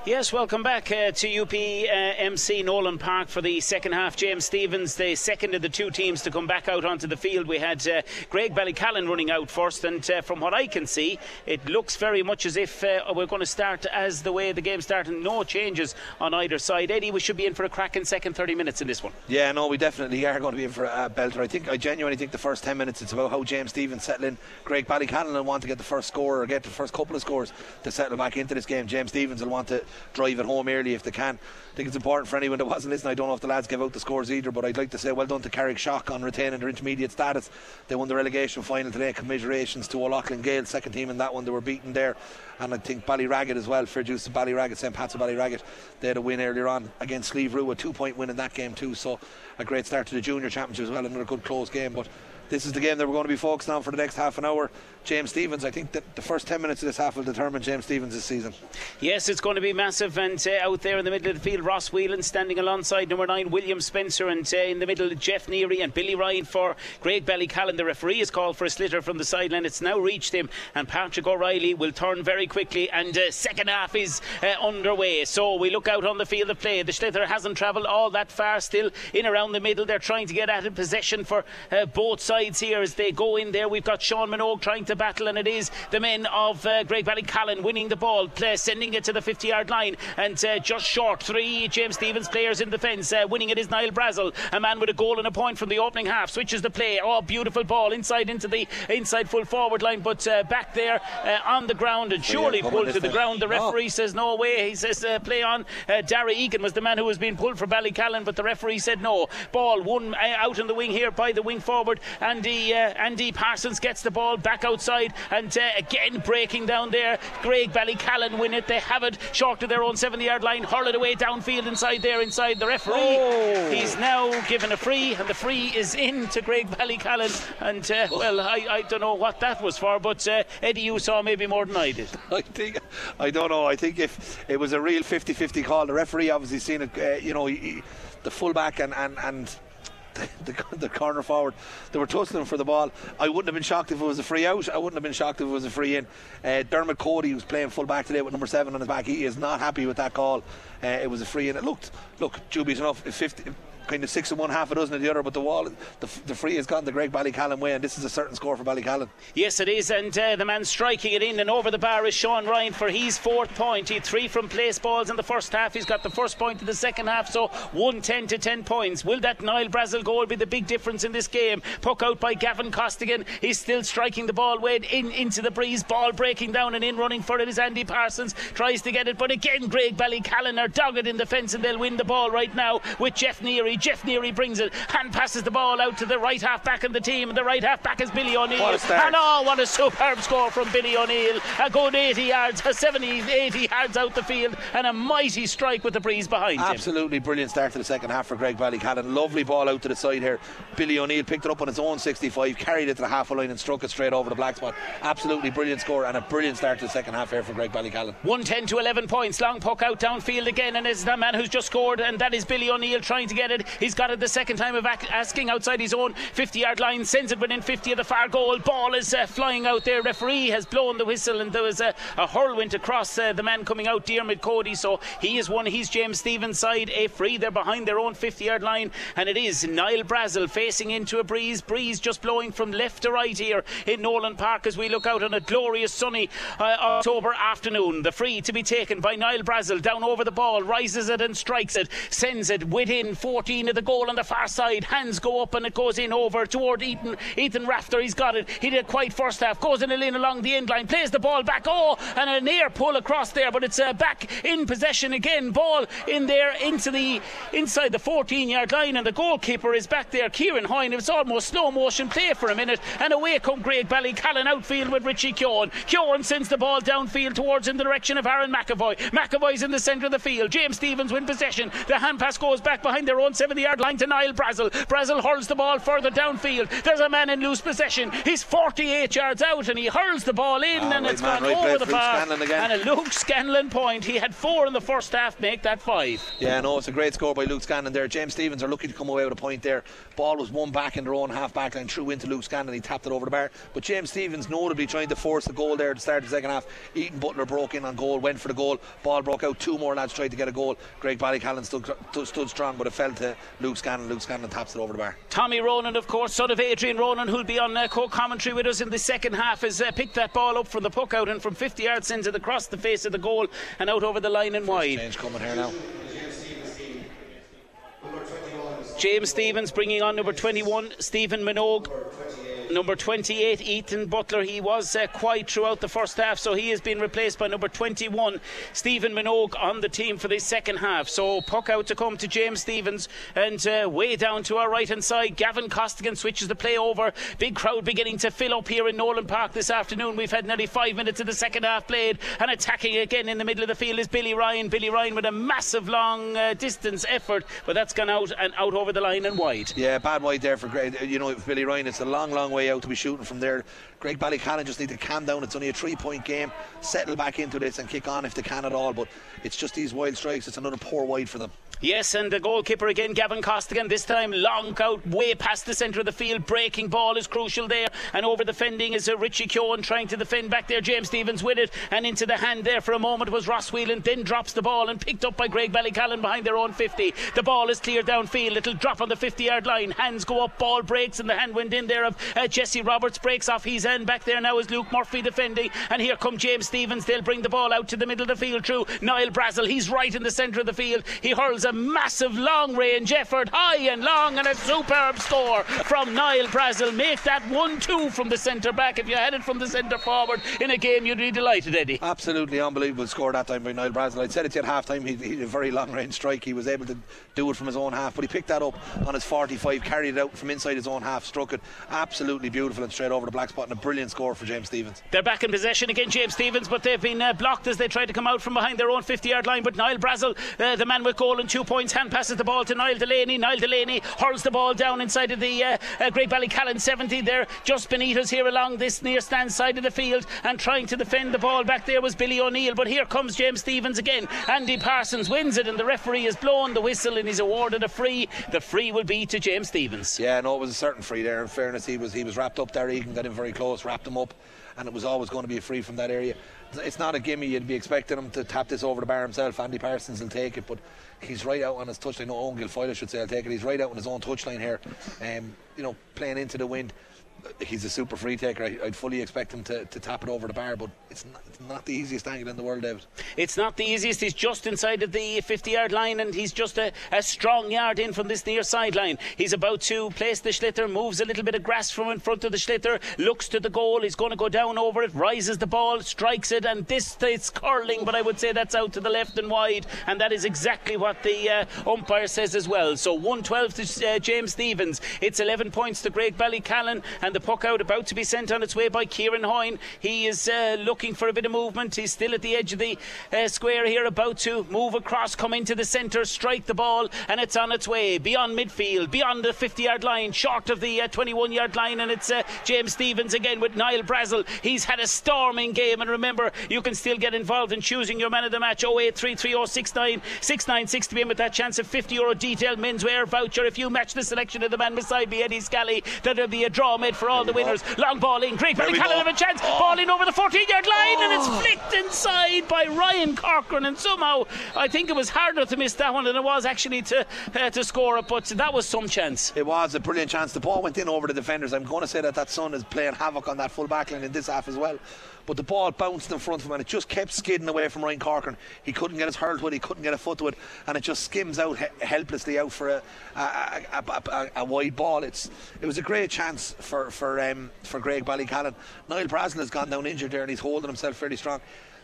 Yes, welcome back uh, to UPMC uh, Nowlan Park for the second half. James Stephens, the second of the two teams to come back out onto the field. We had uh, Graigue Ballycallan running out first, and uh, from what I can see, it looks very much as if uh, we're going to start as the way the game started. No changes on either side. Eddie, we should be in for a cracking second 30 minutes in this one. Yeah, no, we definitely are going to be in for a belter. I think I genuinely think the first 10 minutes it's about how James Stephens settling in. Graigue Ballycallan will want to get the first score or get the first couple of scores to settle back into this game. James Stephens will want to drive it home early if they can. I think it's important for anyone that wasn't listening. I don't know if the lads gave out the scores either, but I'd like to say well done to Carrickshock on retaining their intermediate status. They won the relegation final today. Commiserations to O'Loughlin Gale, second team in that one. They were beaten there. And I think Ballyragget as well, fair dues to Ballyragget, St. Pat's of Ballyragget. They had a win earlier on against Slieverue, a two point win in that game too. So a great start to the junior championship as well, another good close game. But this is the game that we're going to be focused on for the next half an hour. James Stephens, I think that the first 10 minutes of this half will determine James Stephens this season. Yes, it's going to be massive. And uh, out there in the middle of the field, Ross Whelan standing alongside number nine, William Spencer. And uh, in the middle, Jeff Neary and Billy Ryan for Graigue Ballycallan. The referee has called for a sliotar from the sideline. It's now reached him. And Patrick O'Reilly will turn very quickly. And uh, second half is uh, underway. So we look out on the field of play. The sliotar hasn't travelled all that far, still in around the middle. They're trying to get out of Possession for uh, both sides here as they go in there. We've got Sean Minogue trying to battle, and it is the men of uh, Graigue Ballycallan winning the ball, play, sending it to the 50 yard line, and uh, just short. Three James Stephens players in defence. Uh, winning it is Niall Brazel, a man with a goal and a point from the opening half. Switches the play. Oh, beautiful ball inside into the inside full forward line, but uh, back there uh, on the ground and surely pulled to the thing. ground. The Oh. referee says no way. He says uh, play on. Uh, Dara Egan was the man who was being pulled for Ballycallan, but the referee said no. Ball one uh, out on the wing here by the wing forward. Andy uh, Andy Parsons gets the ball back outside, and uh, again breaking down there. Graigue Ballycallan win it. They have it short to their own 70 yard line, hurl it away downfield inside there, inside the referee. Oh. He's now given a free, and the free is in to Graigue Ballycallan. And uh, well, I, I don't know what that was for, but uh, Eddie, you saw maybe more than I did. *laughs* I think I don't know. I think if it was a real 50-50 call, the referee obviously seen it. Uh, you know, he- the fullback and and and. The, *laughs* the, the corner forward, they were tussling for the ball. I wouldn't have been shocked if it was a free out. I wouldn't have been shocked if it was a free in. Uh, Dermot Cody, who's playing full back today with number seven on his back, he is not happy with that call. Uh, it was a free in. It looked, look, dubious enough. If 50, kind of six and one, half a dozen of the other, but the wall, the, the free has gone the Graigue Ballycallan way, and this is a certain score for Ballycallan. Yes, it is, and uh, the man striking it in and over the bar is Sean Ryan for his fourth point. He three from place balls in the first half. He's got the first point in the second half, so 110 to 10 points. Will that Niall Brazel goal be the big difference in this game? Puck out by Gavin Costigan. He's still striking the ball way in into the breeze. Ball breaking down and in running for it is Andy Parsons. Tries to get it, but again, Graigue Ballycallan are dogged in defence and they'll win the ball right now with Jeff Neary. Jeff Neary brings it, hand passes the ball out to the right half back in the team, and the right half back is Billy O'Neill. What a start. And oh, what a superb score from Billy O'Neill. A good 80 yards, a 70, 80 yards out the field, and a mighty strike with the breeze behind him. Absolutely brilliant start to the second half for Graigue Ballycallan. Lovely ball out to the side here. Billy O'Neill picked it up on his own 65, carried it to the half line and struck it straight over the black spot. Absolutely brilliant score and a brilliant start to the second half here for Graigue Ballycallan. 110 to 11 points. Long puck out downfield again, and it's the man who's just scored, and that is Billy O'Neill trying to get it. He's got it the second time of asking outside his own 50 yard line, sends it within 50 of the far goal. Ball is uh, flying out there. Referee has blown the whistle, and there was a, a hurl went across uh, the man coming out, Dermot Cody. So he is one, he's James Stephens' side. A free, they're behind their own 50 yard line, and it is Niall Brazel facing into a breeze. Breeze just blowing from left to right here in Nowlan Park as we look out on a glorious sunny uh, October afternoon. The free to be taken by Niall Brazel down over the ball, rises it and strikes it, sends it within 14 of the goal on the far side. Hands go up and it goes in over toward Ethan. Ethan Rafter, he's got it. He did a quite first half, goes in a lane along the end line, plays the ball back. Oh, and a near pull across there, but it's uh, back in possession again. Ball in there into the inside the 14 yard line, and the goalkeeper is back there. Kieran Hoyne. It was almost slow motion play for a minute, and away come Graigue Ballycallan outfield with Richie Keown. Keown sends the ball downfield towards in the direction of Aaron McAvoy. McAvoy's in the centre of the field. James Stephens win possession. The hand pass goes back behind their own 70 yard line to Niall Brazel. Brazel hurls the ball further downfield. There's a man in loose possession. He's 48 yards out and he hurls the ball in Ah, and right it's man, gone right over the bar. And a Luke Scanlon point. He had four in the first half, make that five. Yeah, no, it's a great score by Luke Scanlon there. James Stephens are lucky to come away with a point there. Ball was won back in their own half back line, threw into Luke Scanlon. He tapped it over the bar. But James Stephens notably trying to force the goal there at the start of the second half. Ethan Butler broke in on goal, went for the goal. Ball broke out. Two more lads tried to get a goal. Graigue Ballycallan stood, stood strong, but it fell to Luke Scanlon. Luke Scanlon taps it over the bar. Tommy Ronan, of course, son of Adrian Ronan, who'll be on uh, co-commentary with us in the second half, has uh, picked that ball up from the puck out and from 50 yards sends the cross, the face of the goal and out over the line and wide. Change coming here now. James Stephens bringing on number 21, Stephen Minogue. Number 28, Ethan Butler. He was uh, quiet throughout the first half, so he has been replaced by number 21, Stephen Minogue, on the team for the second half. So puck out to come to James Stephens, and uh, way down to our right hand side, Gavin Costigan switches the play over. Big crowd beginning to fill up here in Nowlan Park this afternoon. We've had nearly five minutes of the second half played, and attacking again in the middle of the field is Billy Ryan. Billy Ryan with a massive long uh, distance effort, but that's gone out and out over the line and wide. Yeah, bad wide there for. You know, Billy Ryan, it's a long, long way out to be shooting from there. Graigue Ballycallan just need to calm down. It's only a three point game. Settle back into this and kick on if they can at all. But it's just these wild strikes. It's another poor wide for them. Yes, and the goalkeeper again, Gavin Costigan, this time long out way past the centre of the field. Breaking ball is crucial there. And over defending is uh, Richie Keown trying to defend back there. James Stephens with it. And into the hand there for a moment was Ross Whelan. Then drops the ball and picked up by Graigue Ballycallan behind their own 50. The ball is cleared downfield. It'll drop on the 50 yard line. Hands go up, ball breaks, and the hand went in there of uh, Jesse Roberts. Breaks off his end. Back there now is Luke Murphy defending. And here come James Stephens. They'll bring the ball out to the middle of the field through Niall Brazel. He's right in the centre of the field. He hurls a massive long range effort, high and long, and a superb score from Niall Brazel. Make that 1 2 from the centre back. If you had it from the centre forward in a game, you'd be delighted, Eddie. Absolutely unbelievable score that time by Niall Brazel. I'd said it at half time, he, he had a very long range strike. He was able to do it from his own half, but he picked that up on his 45, carried it out from inside his own half, struck it absolutely beautiful and straight over the black spot, and a brilliant score for James Stephens. They're back in possession again, James Stephens, but they've been uh, blocked as they try to come out from behind their own 50 yard line. But Niall Brazel, uh, the man with goal and two points, hand passes the ball to Niall Delaney. Niall Delaney hurls the ball down inside of the uh, uh, Graigue Ballycallan 70 there, just beneath us here along this near stand side of the field, and trying to defend the ball back there was Billy O'Neill. But here comes James Stephens again. Andy Parsons wins it, and the referee has blown the whistle and he's awarded a free. The free will be to James Stephens. Yeah, no, it was a certain free there. In fairness, he was he was wrapped up there. Egan got him very close, wrapped him up, and it was always going to be a free from that area. It's not a gimme. You'd be expecting him to tap this over the bar himself. Andy Parsons will take it, but he's right out on his touchline. No, Owen Guilfoyle, I should say, I'll take it. He's right out on his own touchline here, um, you know, playing into the wind he's a super free taker. I, would fully expect him to, to tap it over the bar, but it's not, it's not the easiest angle in the world, David. It's not the easiest. He's just inside of the 50 yard line and he's just a, a strong yard in from this near sideline. He's about to place the sliotar, moves a little bit of grass from in front of the sliotar, looks to the goal. He's going to go down over it, rises the ball, strikes it, and this it's curling, but I would say that's out to the left and wide, and that is exactly what the uh, umpire says as well. So 112 to uh, James Stephens. It's 11 points to Graigue Ballycallan and and the puck out about to be sent on its way by Kieran Hoyne. He is uh, looking for a bit of movement. He's still at the edge of the uh, square here, about to move across, come into the centre, strike the ball, and it's on its way beyond midfield, beyond the 50 yard line, short of the uh, 21 yard line. And it's uh, James Stephens again with Niall Brazel. He's had a storming game, and remember, you can still get involved in choosing your man of the match 0833069 to be in with that chance of 50 euro detailed menswear voucher. If you match the selection of the man beside me, Eddie Scally, that'll be a draw made for all the winners. Long ball in. Graigue Ballycallan have a chance. Oh. Ball in over the 14 yard line oh. and it's oh. flicked inside by Ryan Corcoran. And somehow I think it was harder to miss that one than it was actually to uh, to score it. But that was some chance. It was a brilliant chance. The ball went in over the defenders. I'm going to say that that son is playing havoc on that full back line in this half as well but the ball bounced in front of him and it just kept skidding away from Ryan Corcoran. He couldn't get his hurl to it, he couldn't get a foot to it, and it just skims out he- helplessly out for a a, a, a, a, wide ball. It's it was a great chance for for um, for Graigue Ballycallan. Niall Brazel has gone down injured there and he's holding himself fairly strong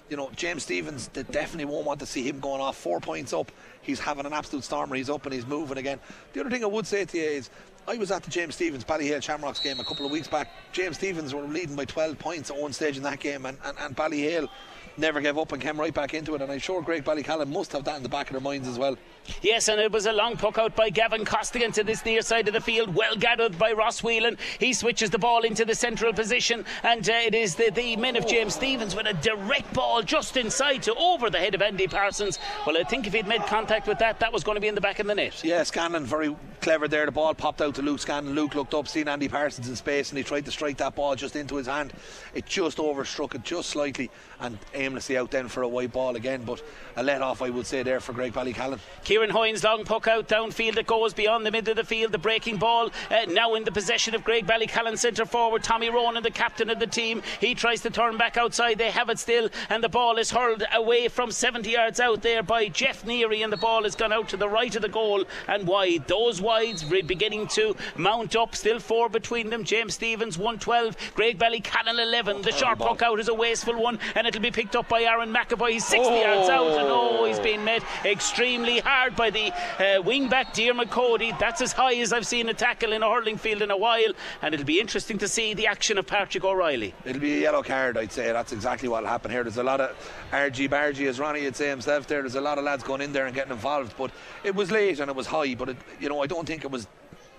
you know, James Stephens, they definitely won't want to see him going off four points up. He's having an absolute stormer. He's up and he's moving again. The other thing I would say to you is I was at the James Stephens Ballyhale Shamrocks game a couple of weeks back. James Stephens were leading by 12 points at one stage in that game, and, and, and Ballyhale never gave up and came right back into it. And I'm sure Graigue Ballycallan must have that in the back of their minds as well. Yes, and it was a long puck out by Gavin Costigan to this near side of the field, well gathered by Ross Whelan. He switches the ball into the central position, and uh, it is the, the men of James Stephens with a direct ball just inside to over the head of Andy Parsons. Well, I think if he'd made contact with that, that was going to be in the back of the net. Yeah, Scanlon very clever there. The ball popped out to Luke Scanlon. Luke looked up, seen Andy Parsons in space, and he tried to strike that ball just into his hand. It just overstruck it just slightly, and aimlessly out then for a white ball again. But a let off, I would say, there for Graigue Ballycallan. Kieran Hoyne's long puck out downfield. It goes beyond the middle of the field. The breaking ball uh, now in the possession of Graigue Ballycallan centre forward. Tommy Ronan, the captain of the team, he tries to turn back outside. They have it still, and the ball is hurled away from 70 yards out there by Jeff Neary, and the ball has gone out to the right of the goal and wide. Those wides beginning to mount up. Still four between them. James Stephens 112, Graigue Ballycallan 11. The sharp puck out is a wasteful one, and it'll be picked up by Aaron McAvoy. He's 60 oh. yards out, and oh, he's been met extremely hard by the uh, wing back. That's as high as I've seen a tackle in a hurling field in a while, and it'll be interesting to see the action of Patrick O'Reilly. It'll be a yellow card, I'd say. That's exactly what'll happen here. There's a lot of RG Bargy, as Ronnie would say himself there. There's a lot of lads going in there and getting involved, but it was late and it was high. But it, you know, I don't think it was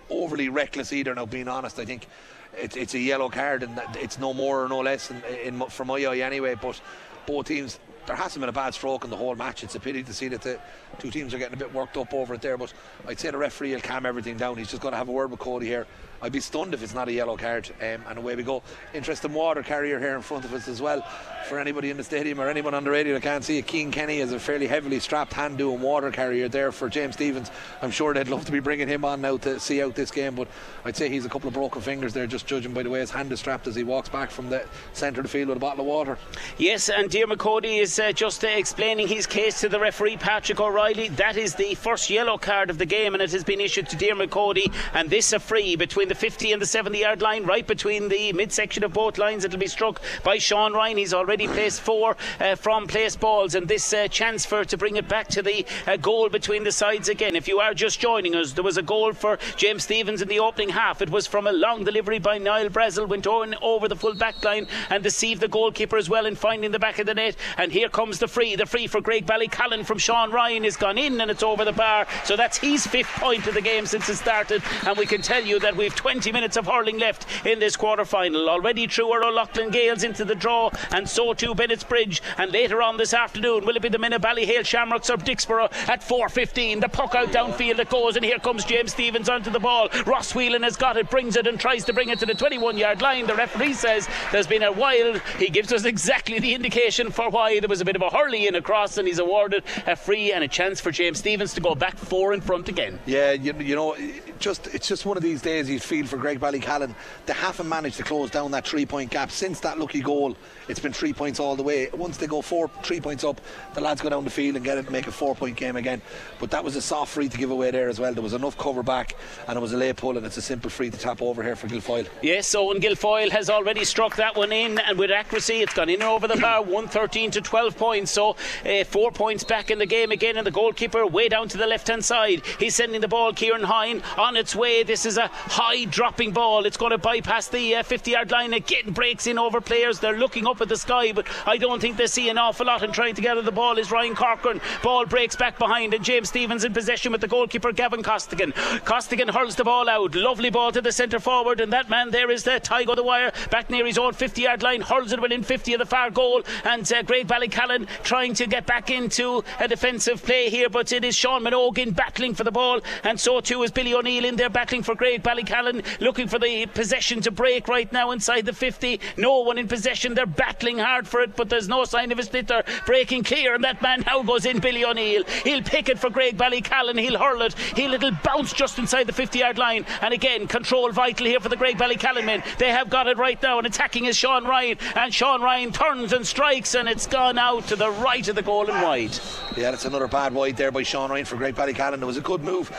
overly reckless either. Now, being honest, I think it's, it's a yellow card and it's no more or no less in, in, from my eye anyway. But both teams there hasn't been a bad stroke in the whole match. It's a pity to see that the two teams are getting a bit worked up over it there. But I'd say the referee will calm everything down. He's just going to have a word with Cody here. I'd be stunned if it's not a yellow card. Um, and away we go. Interesting water carrier here in front of us as well. For anybody in the stadium or anyone on the radio that can't see it, Keane Kenny is a fairly heavily strapped hand doing water carrier there for James Stephens. I'm sure they'd love to be bringing him on now to see out this game, but I'd say he's a couple of broken fingers there, just judging by the way his hand is strapped as he walks back from the centre of the field with a bottle of water. Yes, and Diarmuid Cody is uh, just uh, explaining his case to the referee, Patrick O'Reilly. That is the first yellow card of the game, and it has been issued to Diarmuid Cody, and this a free between the 50 and the 70 yard line, right between the midsection of both lines. It'll be struck by Sean Ryan. He's already placed four uh, from place balls, and this uh, chance for to bring it back to the uh, goal between the sides again. If you are just joining us, there was a goal for James Stephens in the opening half. It was from a long delivery by Niall Brazel, went on over the full back line and deceived the goalkeeper as well in finding the back of the net. And here comes the free. The free for Graigue Ballycallan from Sean Ryan is gone in and it's over the bar. So that's his fifth point of the game since it started. And we can tell you that we've 20 minutes of hurling left in this quarter final. Already through our O'Loughlin Gaels into the draw, and so too Bennettsbridge. And later on this afternoon, will it be the men of Shamrocks or Dicksboro at 4.15? The puck out downfield it goes, and here comes James Stephens onto the ball. Ross Whelan has got it, brings it, and tries to bring it to the 21 yard line. The referee says there's been a wild. He gives us exactly the indication for why there was a bit of a hurley in across, and he's awarded a free and a chance for James Stephens to go back four in front again. Yeah, you, you know, just it's just one of these days you feel for Graigue Ballycallan. They haven't managed to close down that three point gap since that lucky goal. It's been three points all the way. Once they go four, three points up, the lads go down the field and get it and make a four point game again. But that was a soft free to give away there as well. There was enough cover back and it was a lay pull and it's a simple free to tap over here for Guilfoyle. Yes, Owen Guilfoyle has already struck that one in and with accuracy it's gone in over the *clears throat* bar 113 to 12 points. So uh, four points back in the game again and the goalkeeper way down to the left hand side. He's sending the ball, Kieran Hoyne, on its way. This is a high dropping ball. It's going to bypass the uh, 50 yard line. Again breaks in over players. They're looking up at the sky, but I don't think they see an awful lot and trying to gather the ball is Ryan Corcoran. Ball breaks back behind, and James Stephens in possession with the goalkeeper Gavin Costigan. Costigan hurls the ball out. Lovely ball to the centre forward, and that man there is the Tygo Dwyer back near his own 50 yard line. Hurls it within 50 of the far goal, and uh, Graigue Ballycallan trying to get back into a defensive play here, but it is Sean Minogue battling for the ball, and so too is Billy O'Neill in there battling for Graigue Ballycallan, looking for the possession to break right now inside the 50. No one in possession. They're battling hard for it, but there's no sign of a split. They're breaking clear, and that man now goes in, Billy O'Neill. He'll pick it for Graigue Ballycallan. He'll hurl it. He'll it'll bounce just inside the 50 yard line. And again, control vital here for the Graigue Ballycallan men. They have got it right now, and attacking is Sean Ryan. And Sean Ryan turns and strikes, and it's gone out to the right of the goal and wide. Yeah, that's another bad wide there by Sean Ryan for Graigue Ballycallan. It was a good move.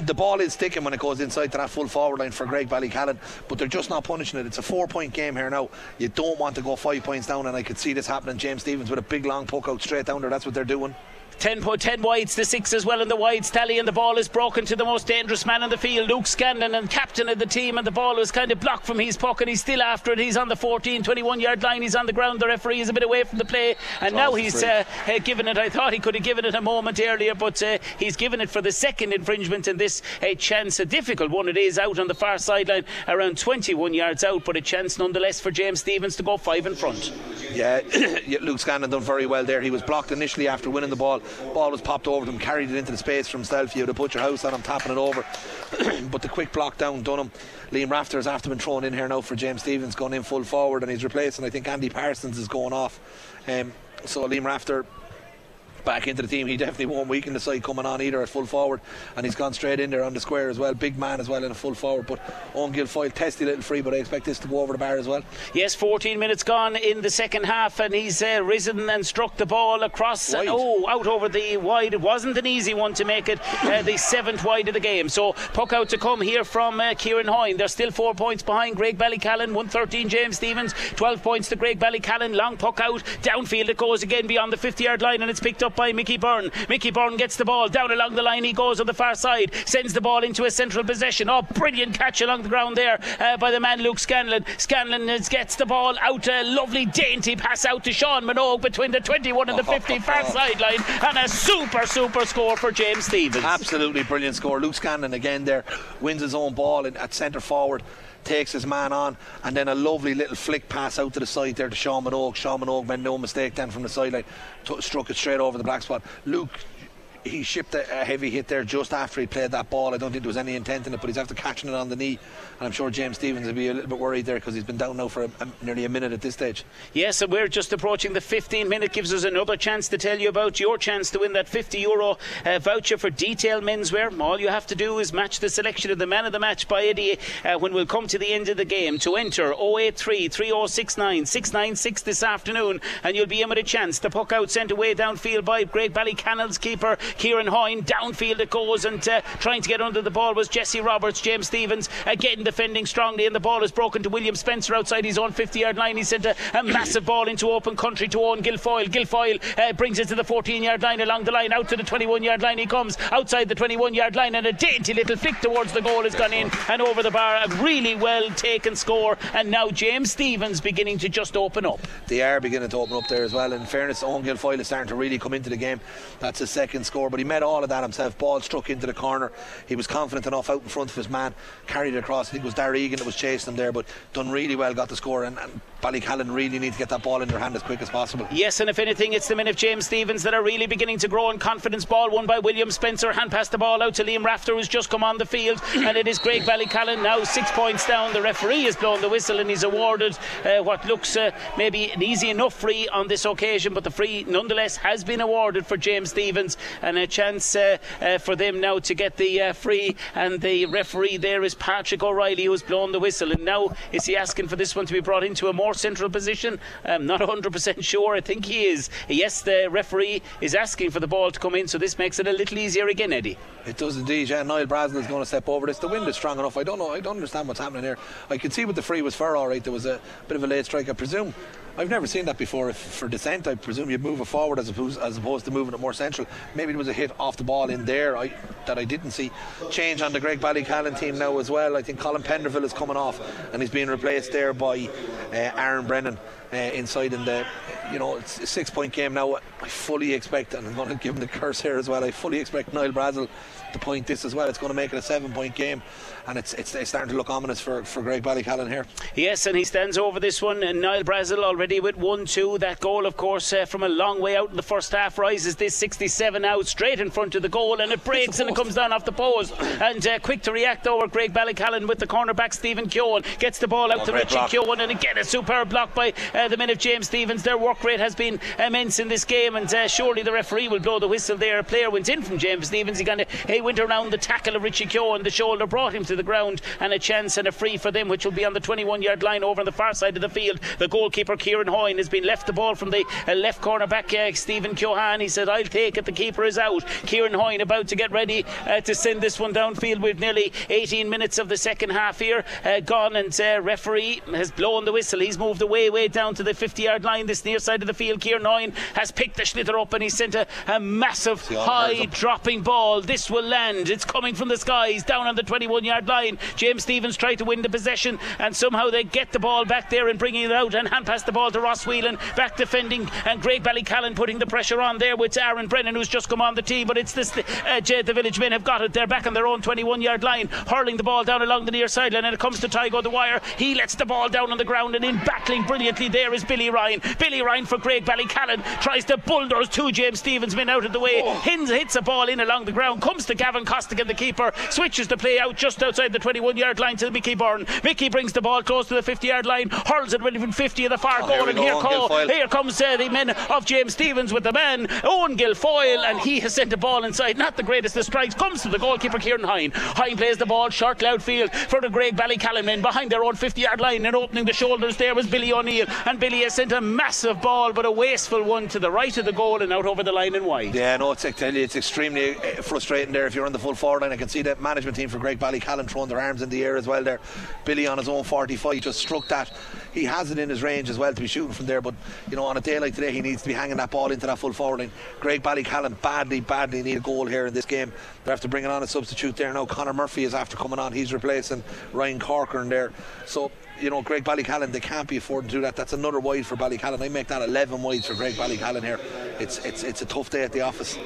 *clears throat* the ball is sticking when it goes inside to that full forward line for Graigue Ballycallan, but they're just not punishing it. It's a four point game here now. You don't want to go five points down, and I could see this happening. James Stephens with a big long poke out straight down there. That's what they're doing. 10, 10 wides to 6 as well in the wides tally and the ball is broken to the most dangerous man in the field Luke Scanlon and captain of the team and the ball was kind of blocked from his puck and he's still after it. He's on the 14 21 yard line. He's on the ground. The referee is a bit away from the play and now he's uh, uh, given it. I thought he could have given it a moment earlier but uh, he's given it for the second infringement in this a chance. A difficult one it is out on the far sideline around 21 yards out but a chance nonetheless for James Stephens to go five in front. *coughs* Yeah Luke Scanlon done very well there. He was blocked initially after winning the ball Ball was popped over to him, carried it into the space for himself. You would have put your house on him, tapping it over. *clears throat* but the quick block down Dunham. Liam Rafter has after been thrown in here now for James Stephens, going in full forward and he's replacing. I think Andy Parsons is going off. Um, so Liam Rafter back into the team. He definitely won't weaken the side coming on either at full forward, and he's gone straight in there on the square as well. Big man as well in a full forward. But Owen Guilfoyle, testy little free, but I expect this to go over the bar as well. Yes, 14 minutes gone in the second half, and he's uh, risen and struck the ball across. Wide. oh, out over the wide. It wasn't an easy one to make it uh, the seventh wide of the game. So puck out to come here from uh, Kieran Hoyne. They're still four points behind Graigue Ballycallan. 113 James Stephens. 12 points to Graigue Ballycallan. Long puck out downfield. It goes again beyond the 50 yard line, and it's picked up by Mickey Byrne. Mickey Byrne gets the ball down along the line. He goes on the far side, sends the ball into a central possession. Oh, brilliant catch along the ground there uh, by the man Luke Scanlon. Scanlon gets the ball out. A lovely, dainty pass out to Sean Minogue between the 21 and the 50 far sideline, and a super, super score for James Stephens. Absolutely brilliant score. Luke Scanlon again there wins his own ball in, at centre forward. Takes his man on, and then a lovely little flick pass out to the side there to Sean Minogue. Sean Minogue made no mistake then from the sideline, t- struck it straight over the black spot. Luke he shipped a, heavy hit there just after he played that ball. I don't think there was any intent in it, but he's after catching it on the knee. And I'm sure James Stephens will be a little bit worried there because he's been down now for a, a, nearly a minute at this stage. Yes, and we're just approaching the 15 minute. Gives us another chance to tell you about your chance to win that 50 euro uh, voucher for Detail Menswear. All you have to do is match the selection of the man of the match by Eddie uh, when we'll come to the end of the game. To enter 083 3069 696 this afternoon, and you'll be in with a chance. The puck out sent away downfield by Graigue Ballycallan's keeper Kieran Hoyne. Downfield it goes, and uh, trying to get under the ball was Jesse Roberts. James Stephens again defending strongly, and the ball is broken to William Spencer outside his own 50 yard line. He sent a, a massive ball into open country to Owen Guilfoyle. Guilfoyle uh, brings it to the 14 yard line along the line, out to the 21 yard line. He comes outside the 21 yard line, and a dainty little flick towards the goal has gone in and over the bar. A really well taken score, and now James Stephens beginning to just open up. They are beginning to open up there as well. In fairness, Owen Guilfoyle is starting to really come into the game. That's his second score, but he met all of that himself. Ball struck into the corner. He was confident enough out in front of his man, carried it across. I think it was Darry Egan that was chasing him there, but done really well, got the score. And, and Ballycallan really need to get that ball in their hand as quick as possible. Yes, and if anything, it's the men of James Stephens that are really beginning to grow in confidence. Ball won by William Spencer. Hand passed the ball out to Liam Rafter, who's just come on the field. *coughs* And it is Graigue Ballycallan now six points down. The referee has blown the whistle and he's awarded uh, what looks uh, maybe an easy enough free on this occasion, but the free nonetheless has been awarded for James Stephens and a chance uh, uh for them now to get the uh, free. And the referee there is Patrick O'Reilly, who's blown the whistle. And now is he asking for this one to be brought into a more central position? I'm not *laughs* 100% sure. I think he is. Yes, the referee is asking for the ball to come in, so this makes it a little easier again, Eddie. It does indeed. Yeah, Niall Brazel is going to step over this. The wind is strong enough. I don't know. I don't understand what's happening here. I can see what the free was for. All right, there was a bit of a late strike. I presume. I've never seen that before. If for descent, I presume you'd move it forward as opposed as opposed to moving it more central. Maybe it was a hit off the ball in there I, that I didn't see. Change on the Graigue Ballycallan team now as well. I think Colin Penderville is coming off and he's being replaced there by uh, Aaron Brennan. Uh, inside in the you know it's a six point game now I fully expect and I'm going *laughs* to give him the curse here as well I fully expect Niall Brazel to point this as well. It's going to make it a seven point game and it's, it's, it's starting to look ominous for, for Graigue Ballycallan here. Yes and he stands over this one. And Niall Brazel already with 1-2 that goal of course uh, from a long way out in the first half rises this 67 out straight in front of the goal and it breaks and it comes down off the post and uh, quick to react over Graigue Ballycallan with the cornerback Stephen Keoghan gets the ball out Oh, to Richie block. Keoghan and again a superb block by uh, the men of James Stephens. Their work rate has been immense in this game and uh, surely the referee will blow the whistle there. A player went in from James Stephens. He kind of he went around the tackle of Richie Keoghan the shoulder brought him to the ground and a chance and a free for them which will be on the 21 yard line over on the far side of the field. The goalkeeper Kieran Hoyne has been left the ball from the uh, left corner back uh, Stephen Keoghan. He said I'll take it. The keeper is out. Kieran Hoyne about to get ready uh, to send this one downfield with nearly 18 minutes of the second half here uh, gone and uh, referee has blown the whistle. He's moved away way down to the 50 yard line this near side of the field. Kieran Hoyne has picked the sliotar up and he sent a, a massive high dropping ball. This will land it's coming from the skies down on the 21 yard line James Stephens tried to win the possession and somehow they get the ball back there and bringing it out and hand pass the ball to Ross Whelan back defending and Graigue Ballycallan putting the pressure on there with Aaron Brennan who's just come on the team but it's this uh, Jay, the village men have got it they're back on their own 21 yard line hurling the ball down along the near sideline and it comes to Tygo Dwyer he lets the ball down on the ground and in battling brilliantly there is Billy Ryan Billy Ryan for Graigue Ballycallan. Tries to bulldoze two James Stephens men out of the way. Oh. Hins, hits a ball in along the ground. Comes to Gavin Costigan, the keeper. Switches the play out just outside the 21 yard line to Mickey Byrne. Mickey brings the ball close to the 50 yard line. Hurls it within 50 of the far oh, goal. And here, call, here comes uh, the men of James Stephens with the man, Owen Guilfoyle. And he has sent the ball inside. Not the greatest of strikes. Comes to the goalkeeper, Kieran Hoyne. Hoyne plays the ball short, loud field for the Graigue Ballycallan men behind their own 50 yard line. And opening the shoulders there was Billy O'Neill. And Billy has sent a massive ball, but a wasteful one to the right of the goal and out over the line and wide. Yeah, no, it's, I tell you, it's extremely uh, frustrating there if you're on the full forward line. I can see the management team for Graigue Ballycallan throwing their arms in the air as well there. Billy on his own 45 just struck that. He has it in his range as well to be shooting from there, but you know, on a day like today, he needs to be hanging that ball into that full forward line. Graigue Ballycallan badly, badly need a goal here in this game. They're after bringing on a substitute there now. Connor Murphy is after coming on. He's replacing Ryan Corcoran there. So you know, Graigue Ballycallan, they can't be affording to do that. That's another wide for Ballycallan. I make that 11 wides for Graigue Ballycallan here. It's, it's, it's a tough day at the office.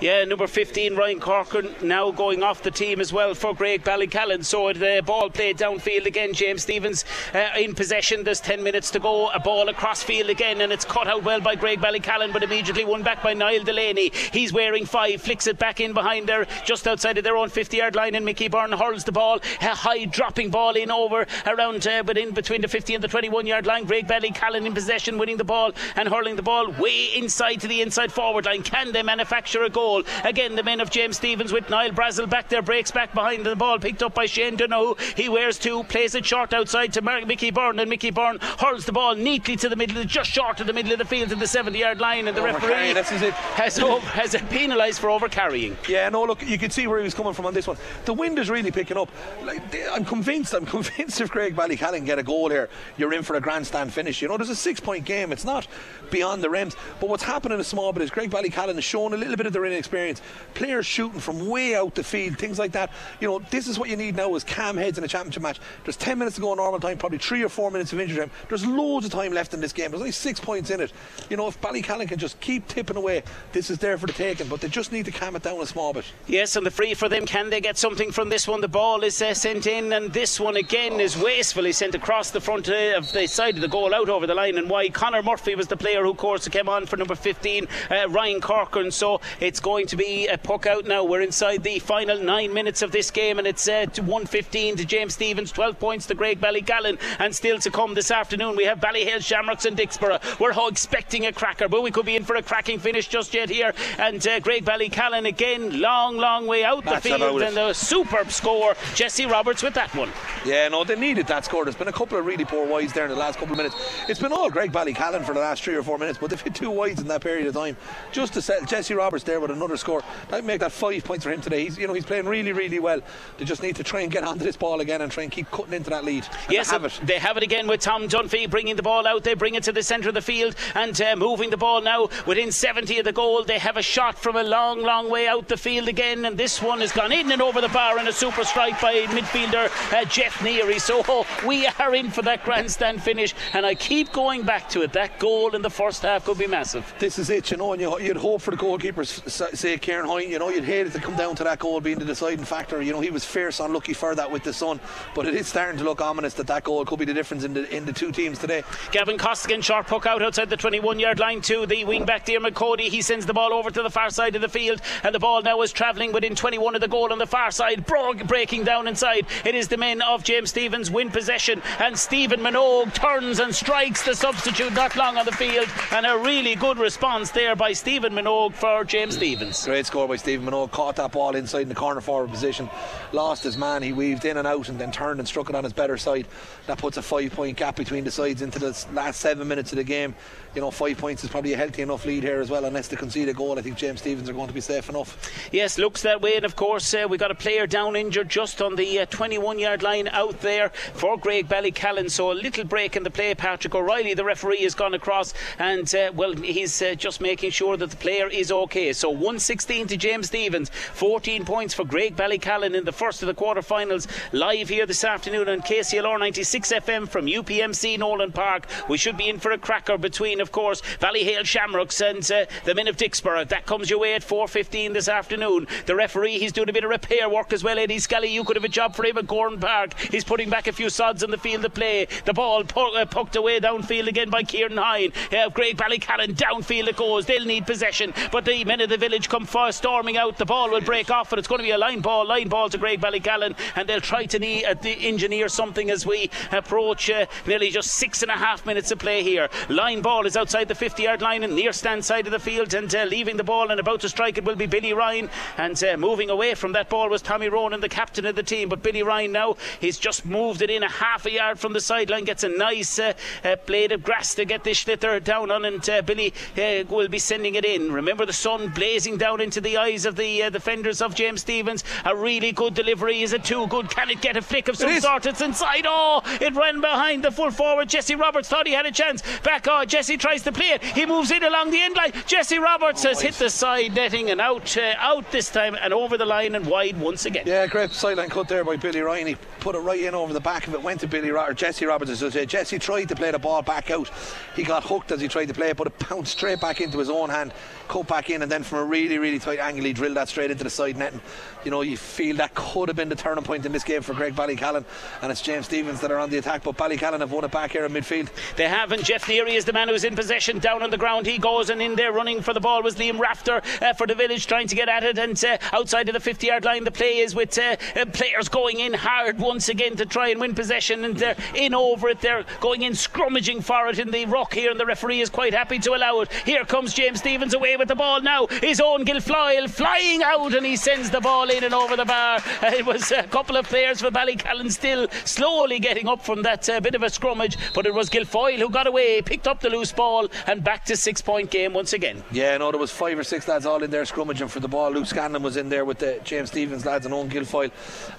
Yeah, number 15, Ryan Corcoran, now going off the team as well for Graigue Ballycallan. So the ball played downfield again. James Stephens uh, in possession. There's 10 minutes to go. A ball across field again, and it's cut out well by Graigue Ballycallan, but immediately won back by Niall Delaney. He's wearing five, flicks it back in behind there, just outside of their own 50 yard line, and Mickey Byrne hurls the ball. A high dropping ball in over around, uh, but in between the 50 and the 21 yard line. Graigue Ballycallan in possession, winning the ball and hurling the ball way inside to the inside forward line. Can they manufacture a goal? Goal. Again, the men of James Stephens with Niall Brazel back there, breaks back behind the ball, picked up by Shane Donoghue. He wears two, plays it short outside to Mickey Byrne, and Mickey Byrne hurls the ball neatly to the middle, just short of the middle of the field to the 70 yard line, and the oh referee has, *laughs* over, has penalised for over carrying. Yeah, no, look, you can see where he was coming from on this one. The wind is really picking up. Like, I'm convinced, I'm *laughs* convinced if Graigue Ballycallan get a goal here, you're in for a grandstand finish. You know, there's a six point game, it's not beyond the rims. But what's happening a small bit is Graigue Ballycallan has shown a little bit of their inexperience. Players shooting from way out the field, things like that. You know, this is what you need now is calm heads in a championship match. There's 10 minutes to go in normal time, probably three or four minutes of injury time. There's loads of time left in this game. There's only six points in it. You know, if Ballycallan can just keep tipping away, this is there for the taking. But they just need to calm it down a small bit. Yes, and the free for them. Can they get something from this one? The ball is uh, sent in, and this one again is wastefully sent across the front uh, of the side of the goal out over the line. And why Connor Murphy was the player who, of course, came on for number 15, uh, Ryan Corcoran. So it's going to be a puck out now. We're inside the final nine minutes of this game, and it's uh, to 115 to James Stephens, 12 points to Graigue Ballycallan, and still to come this afternoon. We have Ballyhale, Shamrocks, and Dicksboro. We're all expecting a cracker, but we could be in for a cracking finish just yet here. And uh, Graigue Ballycallan again, long, long way out That's the field, and a superb score. Jesse Roberts with that one. Yeah, no, they needed that score. There's been a couple of really poor wides there in the last couple of minutes. It's been all Graigue Ballycallan for the last three or four minutes, but they've hit two wides in that period of time. Just to set Jesse Roberts there with another score, that make that five points for him today. He's, you know, he's playing really, really well. They just need to try and get onto this ball again and try and keep cutting into that lead. And yes, they have it. They have it again with Tom Dunphy bringing the ball out. They bring it to the centre of the field and uh, moving the ball now within 70 of the goal. They have a shot from a long, long way out the field again, and this one has gone in and over the bar and a super strike by midfielder uh, Jeff Neary. So *laughs* oh, we are in for that grandstand finish, and I keep going back to it. That goal in the first half could be massive. This is it, you know, and you'd hope for the goalkeeper's say Kieran Hoyne, you know, you'd hate it to come down to that goal being the deciding factor. You know, he was fierce, unlucky for that with the sun, but it is starting to look ominous that that goal could be the difference in the in the two teams today. Gavin Costigan, short puck out outside the 21 yard line to the wing back Diarmuid Cody. He sends the ball over to the far side of the field, and the ball now is travelling within 21 of the goal on the far side, Brog breaking down inside. It is the men of James Stephens win possession, and Stephen Minogue turns and strikes the substitute not long on the field, and a really good response there by Stephen Minogue for James Stephens. Great score by Stephen Minogue. Caught that ball inside in the corner forward position, lost his man. He weaved in and out, and then turned and struck it on his better side. That puts a five-point gap between the sides into the last seven minutes of the game. You know, five points is probably a healthy enough lead here as well. Unless they concede a goal, I think James Stephens are going to be safe enough. Yes, looks that way. And of course, uh, we got a player down injured just on the uh, 21 yard line out there for Graigue Ballycallan. So a little break in the play. Patrick O'Reilly, the referee, has gone across, and uh, well, he's uh, just making sure that the player is okay. So 116 to James Stephens. 14 points for Graigue Ballycallan in the first of the quarter-finals. Live here this afternoon on KCLR 96 FM from UPMC Nowlan Park. We should be in for a cracker between, of course, Ballyhale Shamrocks and uh, the men of Dicksboro. That comes your way at 4.15 this afternoon. The referee, he's doing a bit of repair work as well. Eddie Scully, you could have a job for him at Gordon Park. He's putting back a few sods in the field of play. The ball pu- uh, pucked away downfield again by Kieran Hoyne. Uh, Graigue Ballycallan downfield it goes. They'll need possession, but the men of the village come far storming out. The ball will break off, and it's going to be a line ball, line ball to Graigue Ballycallan, and they'll try to need, uh, engineer something as we approach uh, nearly just six and a half minutes of play here. Line ball is outside the 50 yard line and near stand side of the field, and uh, leaving the ball and about to strike it will be Billy Ryan. And uh, moving away from that ball was Tommy Ronan, the captain of the team. But Billy Ryan now, he's just moved it in a half a yard from the sideline, gets a nice uh, uh, blade of grass to get this sliotar down on, and uh, Billy will be sending it in. Remember the sun blazing down into the eyes of the uh, defenders of James Stephens. A really good delivery. Is it too good? Can it get a flick of some is. sort? It's inside. Oh, it ran behind the full forward. Jesse Roberts thought he had a chance. Back on. Jesse tries to play it. He moves in along the end line. Jesse Roberts has hit the side netting and out, uh, out this time and over the line and wide once again. Yeah, great sideline cut there by Billy Ryan. He put it right in over the back of it. Went to Billy Ro- Jesse Roberts. As I say. Jesse tried to play the ball back out. He got hooked as he tried to play it, but it bounced straight back into his own hand, cut back in, and then from a really, really tight angle, he drilled that straight into the side net. You know, you feel that could have been the turning point in this game for Graigue Ballycallan, and it's James Stephens that are on the attack. But Ballycallan have won it back here in midfield. They have, and Jeff Neary is the man who's in possession down on the ground. He goes, and in there running for the ball was Liam Rafter uh, for the village, trying to get at it. And uh, outside of the 50 yard line, the play is with uh, uh, players going in hard once again to try and win possession. And they're in over it, they're going in scrummaging for it in the rock here, and the referee is quite happy to allow it. Here comes James Stephens away with the ball now. His own Gilfoyle flying out, and he sends the ball in and over the bar. Uh, it was a couple of players for Ballycallan still slowly getting up from that uh, bit of a scrummage, but it was Gilfoyle who got away, picked up the loose ball, and back to six point game once again. Yeah, no, there was five or six lads all in there scrummaging for the ball. Luke Scanlon was in there with the James Stephens lads and Owen Gilfoyle.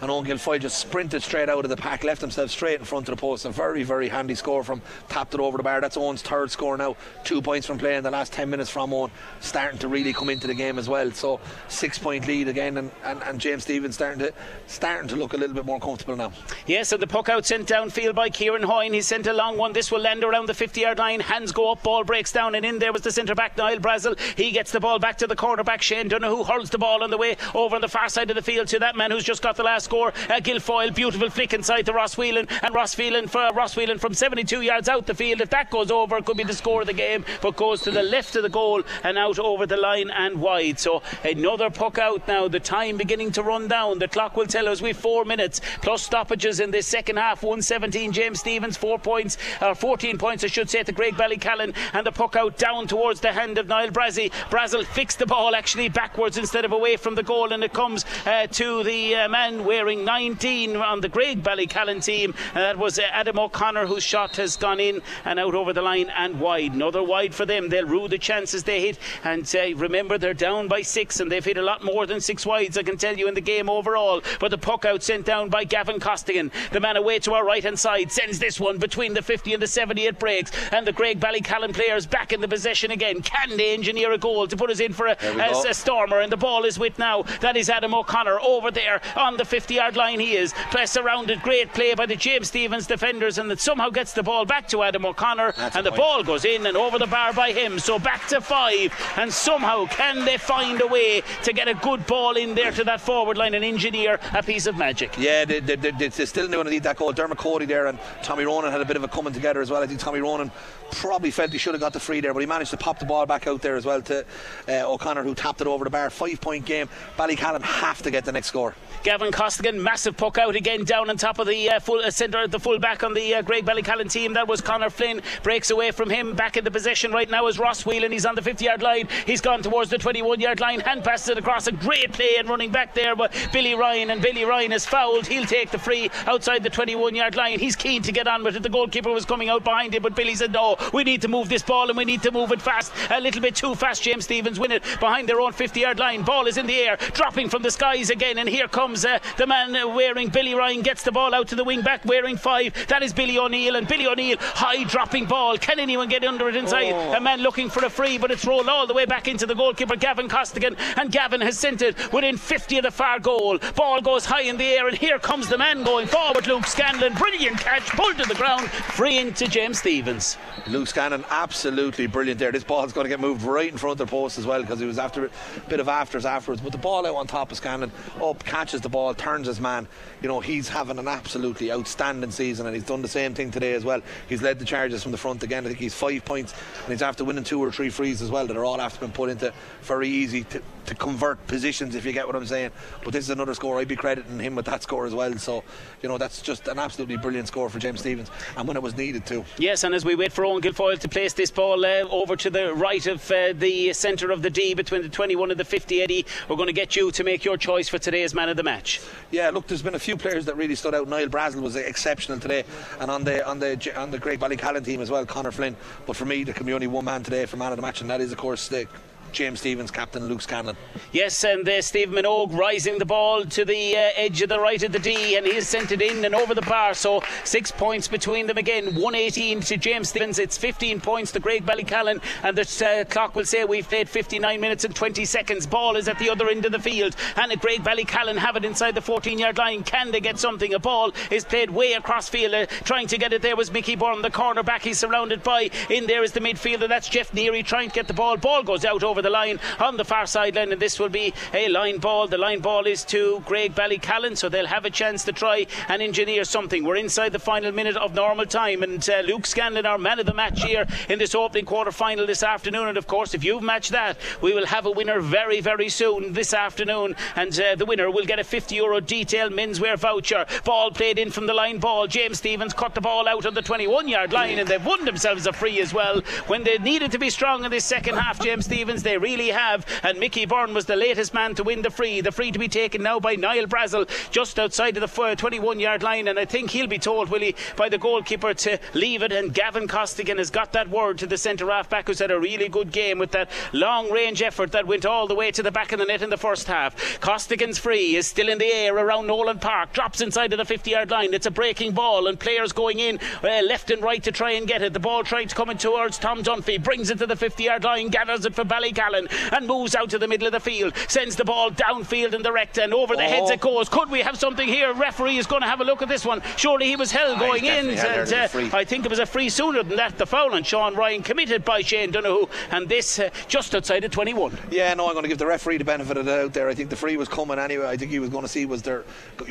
And Owen Gilfoyle just sprinted straight out of the pack, left himself straight in front of the post. A very, very handy score from tapped it over the bar. That's Owen's third score now. Two points from playing the last 10 minutes from Owen, starting to really come into the game as well. So six point lead again, and, and, and James Stephens starting to starting to look a little bit more comfortable now. Yes, and the puck out sent downfield by Kieran Hoyne. He sent a long one. This will land around the 50 yard line. Hands go up, ball breaks down, and in there was the centre back, Niall Brazel. He gets the ball back to the quarterback, Shane Donoghue, hurls the ball on the way over on the far side of the field to that man who's just got the last score, uh, Gilfoyle. Beautiful flick inside to Ross Whelan, and Ross Whelan, for, Ross Whelan from 72 yards out the field. If that goes over, it could be the score of the game, but goes to the left of the goal and out over the line and wide. So another puck out now. The time beginning to run down. The clock will tell us we've four minutes plus stoppages in this second half. 117 James Stephens, four points, or 14 points, I should say, to Graigue Ballycallan, and the puck out down towards the hand of Niall Brazzy. Brazel fixed the ball actually backwards instead of away from the goal, and it comes uh, to the uh, man wearing 19 on the Graigue Ballycallan team. And that was uh, Adam O'Connor, whose shot has gone in and out over the line and wide. Another wide for them. They'll rue the chances they hit, and uh, remember they're down by six, and they've hit a lot more than six wides. I can tell you in the game overall. But the puck out sent down by Gavin Costigan, the man away to our right hand side, sends this one between the 50 and the 70. It breaks, and the Graigue Ballycallan players back in the possession again. Can they engineer a goal to put us in for a, a, a stormer? And the ball is with now. That is Adam O'Connor over there on the 50 yard line. He is press surrounded. Great play by the James Stephens defenders, and it somehow gets the ball back to Adam O'Connor, That's and the point. ball goes in and over the bar by him. So back to five, and somehow can they find a way to get a good ball in there to that forward line and engineer a piece of magic? Yeah, they, they, they, they still going to need that goal. Dermot Cody there and Tommy Ronan had a bit of a coming together as well. I think Tommy Ronan probably felt he should have got the free there, but he managed to pop the ball back out there as well to uh, O'Connor, who tapped it over the bar. Five point game. Ballycallan have to get the next score. Gavin Costigan, massive puck out again down on top of the uh, full uh, centre, the full back on the uh, Graigue Ballycallan team. That was Connor Flynn. Breaks away from him. Back in the possession right now is Ross Whelan. He's on the 50 yard line. He's gone towards the 21 yard line. Hand passes it across. A great play and running back there. But Billy Ryan and Billy Ryan is fouled. He'll take the free outside the 21 yard line. He's keen to get on with it. The goalkeeper was coming out behind him, but Billy said, No, we need to move this ball and we need to move it fast. A little bit too fast. James Stephens win it behind their own 50 yard line. Ball is in the air, dropping from the skies again. And here comes uh, the man uh, wearing Billy Ryan, gets the ball out to the wing back wearing five. That is Billy O'Neill. And Billy O'Neill, high dropping ball. Can anyone get under it inside? A man looking for a free, but it's rolled all the way back into the goalkeeper goalkeeper Gavin Costigan, and Gavin has sent it within 50 of the far goal. Ball goes high in the air, and here comes the man going forward, Luke Scanlon. Brilliant catch, pulled to the ground, free into James Stephens. Luke Scanlon, absolutely brilliant there. This ball's going to get moved right in front of the post as well because he was after a bit of afters afterwards. But the ball out on top of Scanlon, up, catches the ball, turns his man. You know, he's having an absolutely outstanding season and he's done the same thing today as well. He's led the charges from the front again. I think he's five points and he's after winning two or three frees as well that are all after been put into very easy to convert positions, if you get what I'm saying. But this is another score. I'd be crediting him with that score as well. So, you know, that's just an absolutely brilliant score for James Stephens and when it was needed too. Yes, and as we wait for Owen Guilfoyle to place this ball uh, over to the right of uh, the centre of the D between the 21 and the 50, Eddie, we're going to get you to make your choice for today's man of the match. Yeah, look, there's been a few players that really stood out. Niall Brazel was exceptional today, and on the on the on the Graigue Ballycallan team as well, Connor Flynn. But for me, there can be only one man today for man of the match, and that is, of course, the James Stephens, captain Luke Scanlon. Yes, and uh, Steve Minogue rising the ball to the uh, edge of the right of the D, and he's sent it in and over the bar. So six points between them again. 118 to James Stephens. It's 15 points to Graigue Ballycallan, and the uh, clock will say we've played 59 minutes and 20 seconds. Ball is at the other end of the field, and Graigue Ballycallan have it inside the 14-yard line. Can they get something? A ball is played way across field. Uh, trying to get it there was Mickey Byrne, the cornerback. He's surrounded by. In there is the midfielder. That's Jeff Neary trying to get the ball. Ball goes out over the line on the far sideline, and this will be a line ball. The line ball is to Graigue Ballycallan, so they'll have a chance to try and engineer something. We're inside the final minute of normal time, and uh, Luke Scanlon, our man of the match here in this opening quarter final this afternoon. And of course, if you've matched that, we will have a winner very, very soon this afternoon, and uh, the winner will get a 50 euro detail menswear voucher. Ball played in from the line ball. James Stephens cut the ball out on the 21 yard line, and they've won themselves a free as well. When they needed to be strong in this second half, James Stephens, they really have. And Mickey Byrne was the latest man to win the free. The free to be taken now by Niall Brazel just outside of the 21 yard line. And I think he'll be told, will he, by the goalkeeper to leave it. And Gavin Costigan has got that word to the centre half back who's had a really good game with that long range effort that went all the way to the back of the net in the first half. Costigan's free is still in the air around Nowlan Park, drops inside of the 50 yard line. It's a breaking ball, and players going in uh, left and right to try and get it. The ball come in towards Tom Dunphy, brings it to the 50 yard line, gathers it for Ballycallan, and moves out to the middle of the field, sends the ball downfield in the recta, and over the oh. heads it goes. Could we have something here? Referee is going to have a look at this one. Surely he was held going in, and uh, I think it was a free sooner than that. The foul on Sean Ryan committed by Shane Donoghue, and this uh, just outside of 21. Yeah, no, I'm going to give the referee the benefit of the doubt there. I think the free was coming anyway. I think he was going to see was there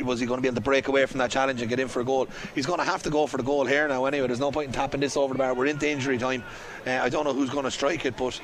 was he going to be able to break away from that challenge and get in for a goal. He's going to have to go for the goal here now anyway. There's no point in tapping this over the bar. We're into injury time. Uh, I don't know who's going to strike it, but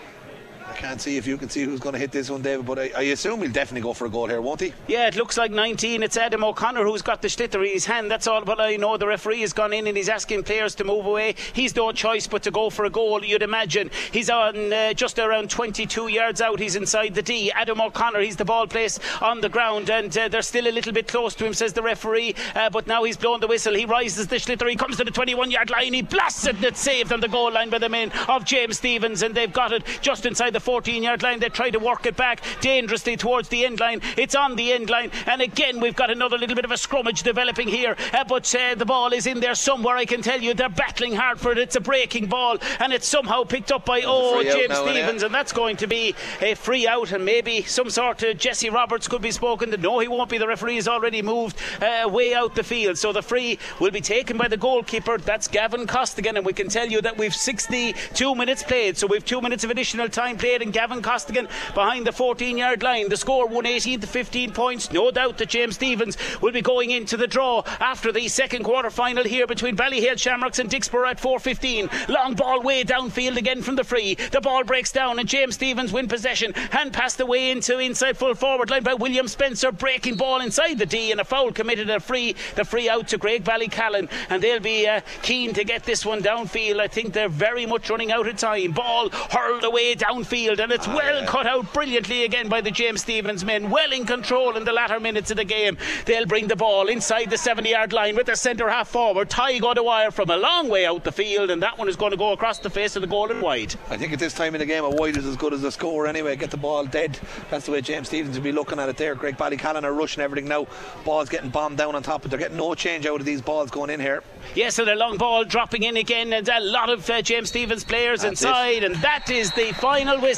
can't see if you can see who's going to hit this one, David, but I, I, assume he'll definitely go for a goal here, won't he? Yeah, it looks like 19. It's Adam O'Connor who's got the sliotar in his hand. That's all but I know. The referee has gone in and he's asking players to move away. He's no choice but to go for a goal, you'd imagine. He's on uh, just around 22 yards out. He's inside the D. Adam O'Connor, he's the ball placed on the ground, and uh, they're still a little bit close to him, says the referee. Uh, but now he's blown the whistle. He rises the sliotar. He comes to the 21 yard line. He blasts it, it's saved on the goal line by the men of James Stephens, and they've got it just inside the 14 yard line they try to work it back dangerously towards the end line. It's on the end line, and again we've got another little bit of a scrummage developing here. Uh, but uh, the ball is in there somewhere. I can tell you they're battling hard for it. It's a breaking ball, and it's somehow picked up by oh James Stephens, and that's going to be a free out, and maybe some sort of Jesse Roberts could be spoken to. No, he won't be. The referee has already moved uh, way out the field, so the free will be taken by the goalkeeper. That's Gavin Costigan, and we can tell you that we've 62 minutes played, so we've two minutes of additional time played, and Gavin Costigan behind the 14 yard line. The score 118 to 15 points. No doubt that James Stephens will be going into the draw after the second quarter final here between Ballyhale Shamrocks and Dicksboro at 4.15. Long ball way downfield again from the free. The ball breaks down and James Stephens win possession. Hand passed away into inside full forward line by William Spencer. Breaking ball inside the D and a foul committed a free. The free out to Graigue Ballycallan and they'll be uh, keen to get this one downfield. I think they're very much running out of time. Ball hurled away downfield and it's ah, well yeah. cut out brilliantly again by the James Stephens men. Well in control in the latter minutes of the game. They'll bring the ball inside the 70 yard line with their centre half forward. Tygo Dwyer from a long way out the field, and that one is going to go across the face of the goal and wide. I think at this time in the game, a wide is as good as a score anyway. Get the ball dead. That's the way James Stephens will be looking at it there. Graigue Ballycallan are rushing everything now. Ball's getting bombed down on top, but they're getting no change out of these balls going in here. Yes, yeah, so the long ball dropping in again, and a lot of uh, James Stephens players That's inside, it. and that is the final whistle.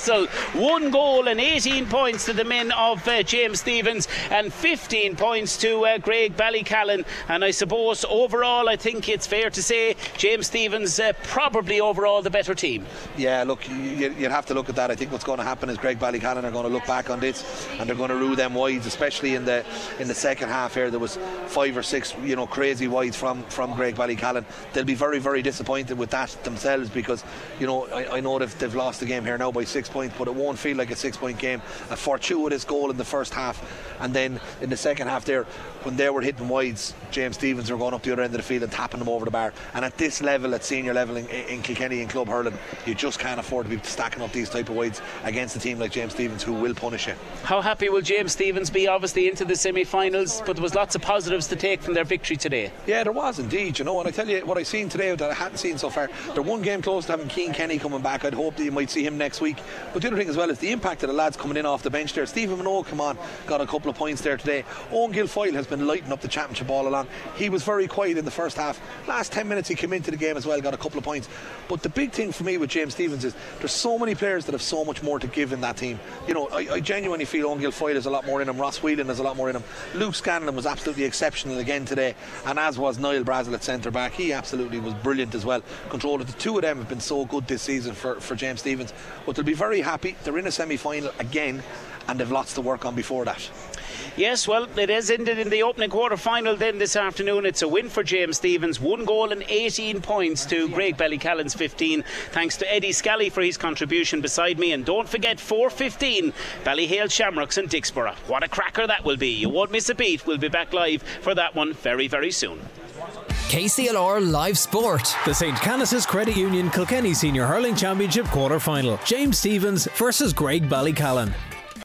One goal and 18 points to the men of uh, James Stephens and 15 points to uh, Graigue Ballycallan. And I suppose overall, I think it's fair to say James Stephens uh, probably overall the better team. Yeah, look, you, would have to look at that. I think what's going to happen is Graigue Ballycallan are going to look back on this and they're going to rule them wides, especially in the in the second half here. There was five or six, you know, crazy wides from from Graigue Ballycallan. They'll be very, very disappointed with that themselves because, you know, I, I know they've, they've lost the game here now by six points, but it won't feel like a six point game. A fortuitous goal in the first half, and then in the second half there, when they were hitting wides, James Stephens were going up the other end of the field and tapping them over the bar. And at this level, at senior level in, in Kilkenny and club hurling, you just can't afford to be stacking up these type of wides against a team like James Stephens who will punish you. How happy will James Stephens be? Obviously into the semi-finals, but there was lots of positives to take from their victory today. Yeah, there was indeed. You know, and I tell you what I've seen today that I hadn't seen so far. They're one game close to having Cian Kenny coming back. I'd hope that you might see him next week. But the other thing as well is the impact of the lads coming in off the bench there. Stephen Minogue, come on, got a couple of points there today. Owen Guilfoyle has been lighting up the championship all along. He was very quiet in the first half. Last 10 minutes he came into the game as well, got a couple of points. But the big thing for me with James Stephens is there's so many players that have so much more to give in that team. You know, I, I genuinely feel Owen Guilfoyle has a lot more in him. Ross Whelan has a lot more in him. Luke Scanlon was absolutely exceptional again today, and as was Niall Brazel at centre back. He absolutely was brilliant as well. Controller. The two of them have been so good this season for, for James Stephens. But they'll be very happy. They're in a semi final again, and they've lots to work on before that. Yes, well, it is ended in the opening quarter final then this afternoon. It's a win for James Stephens, one goal and 18 points to Graigue Ballycallan's 15. Thanks to Eddie Scally for his contribution beside me. And don't forget, 4.15, Ballyhale Shamrocks and Dicksboro. What a cracker that will be. You won't miss a beat. We'll be back live for that one very, very soon. KCLR Live Sport. The St. Canice's Credit Union Kilkenny Senior Hurling Championship quarter final. James Stephens versus Graigue Ballycallan.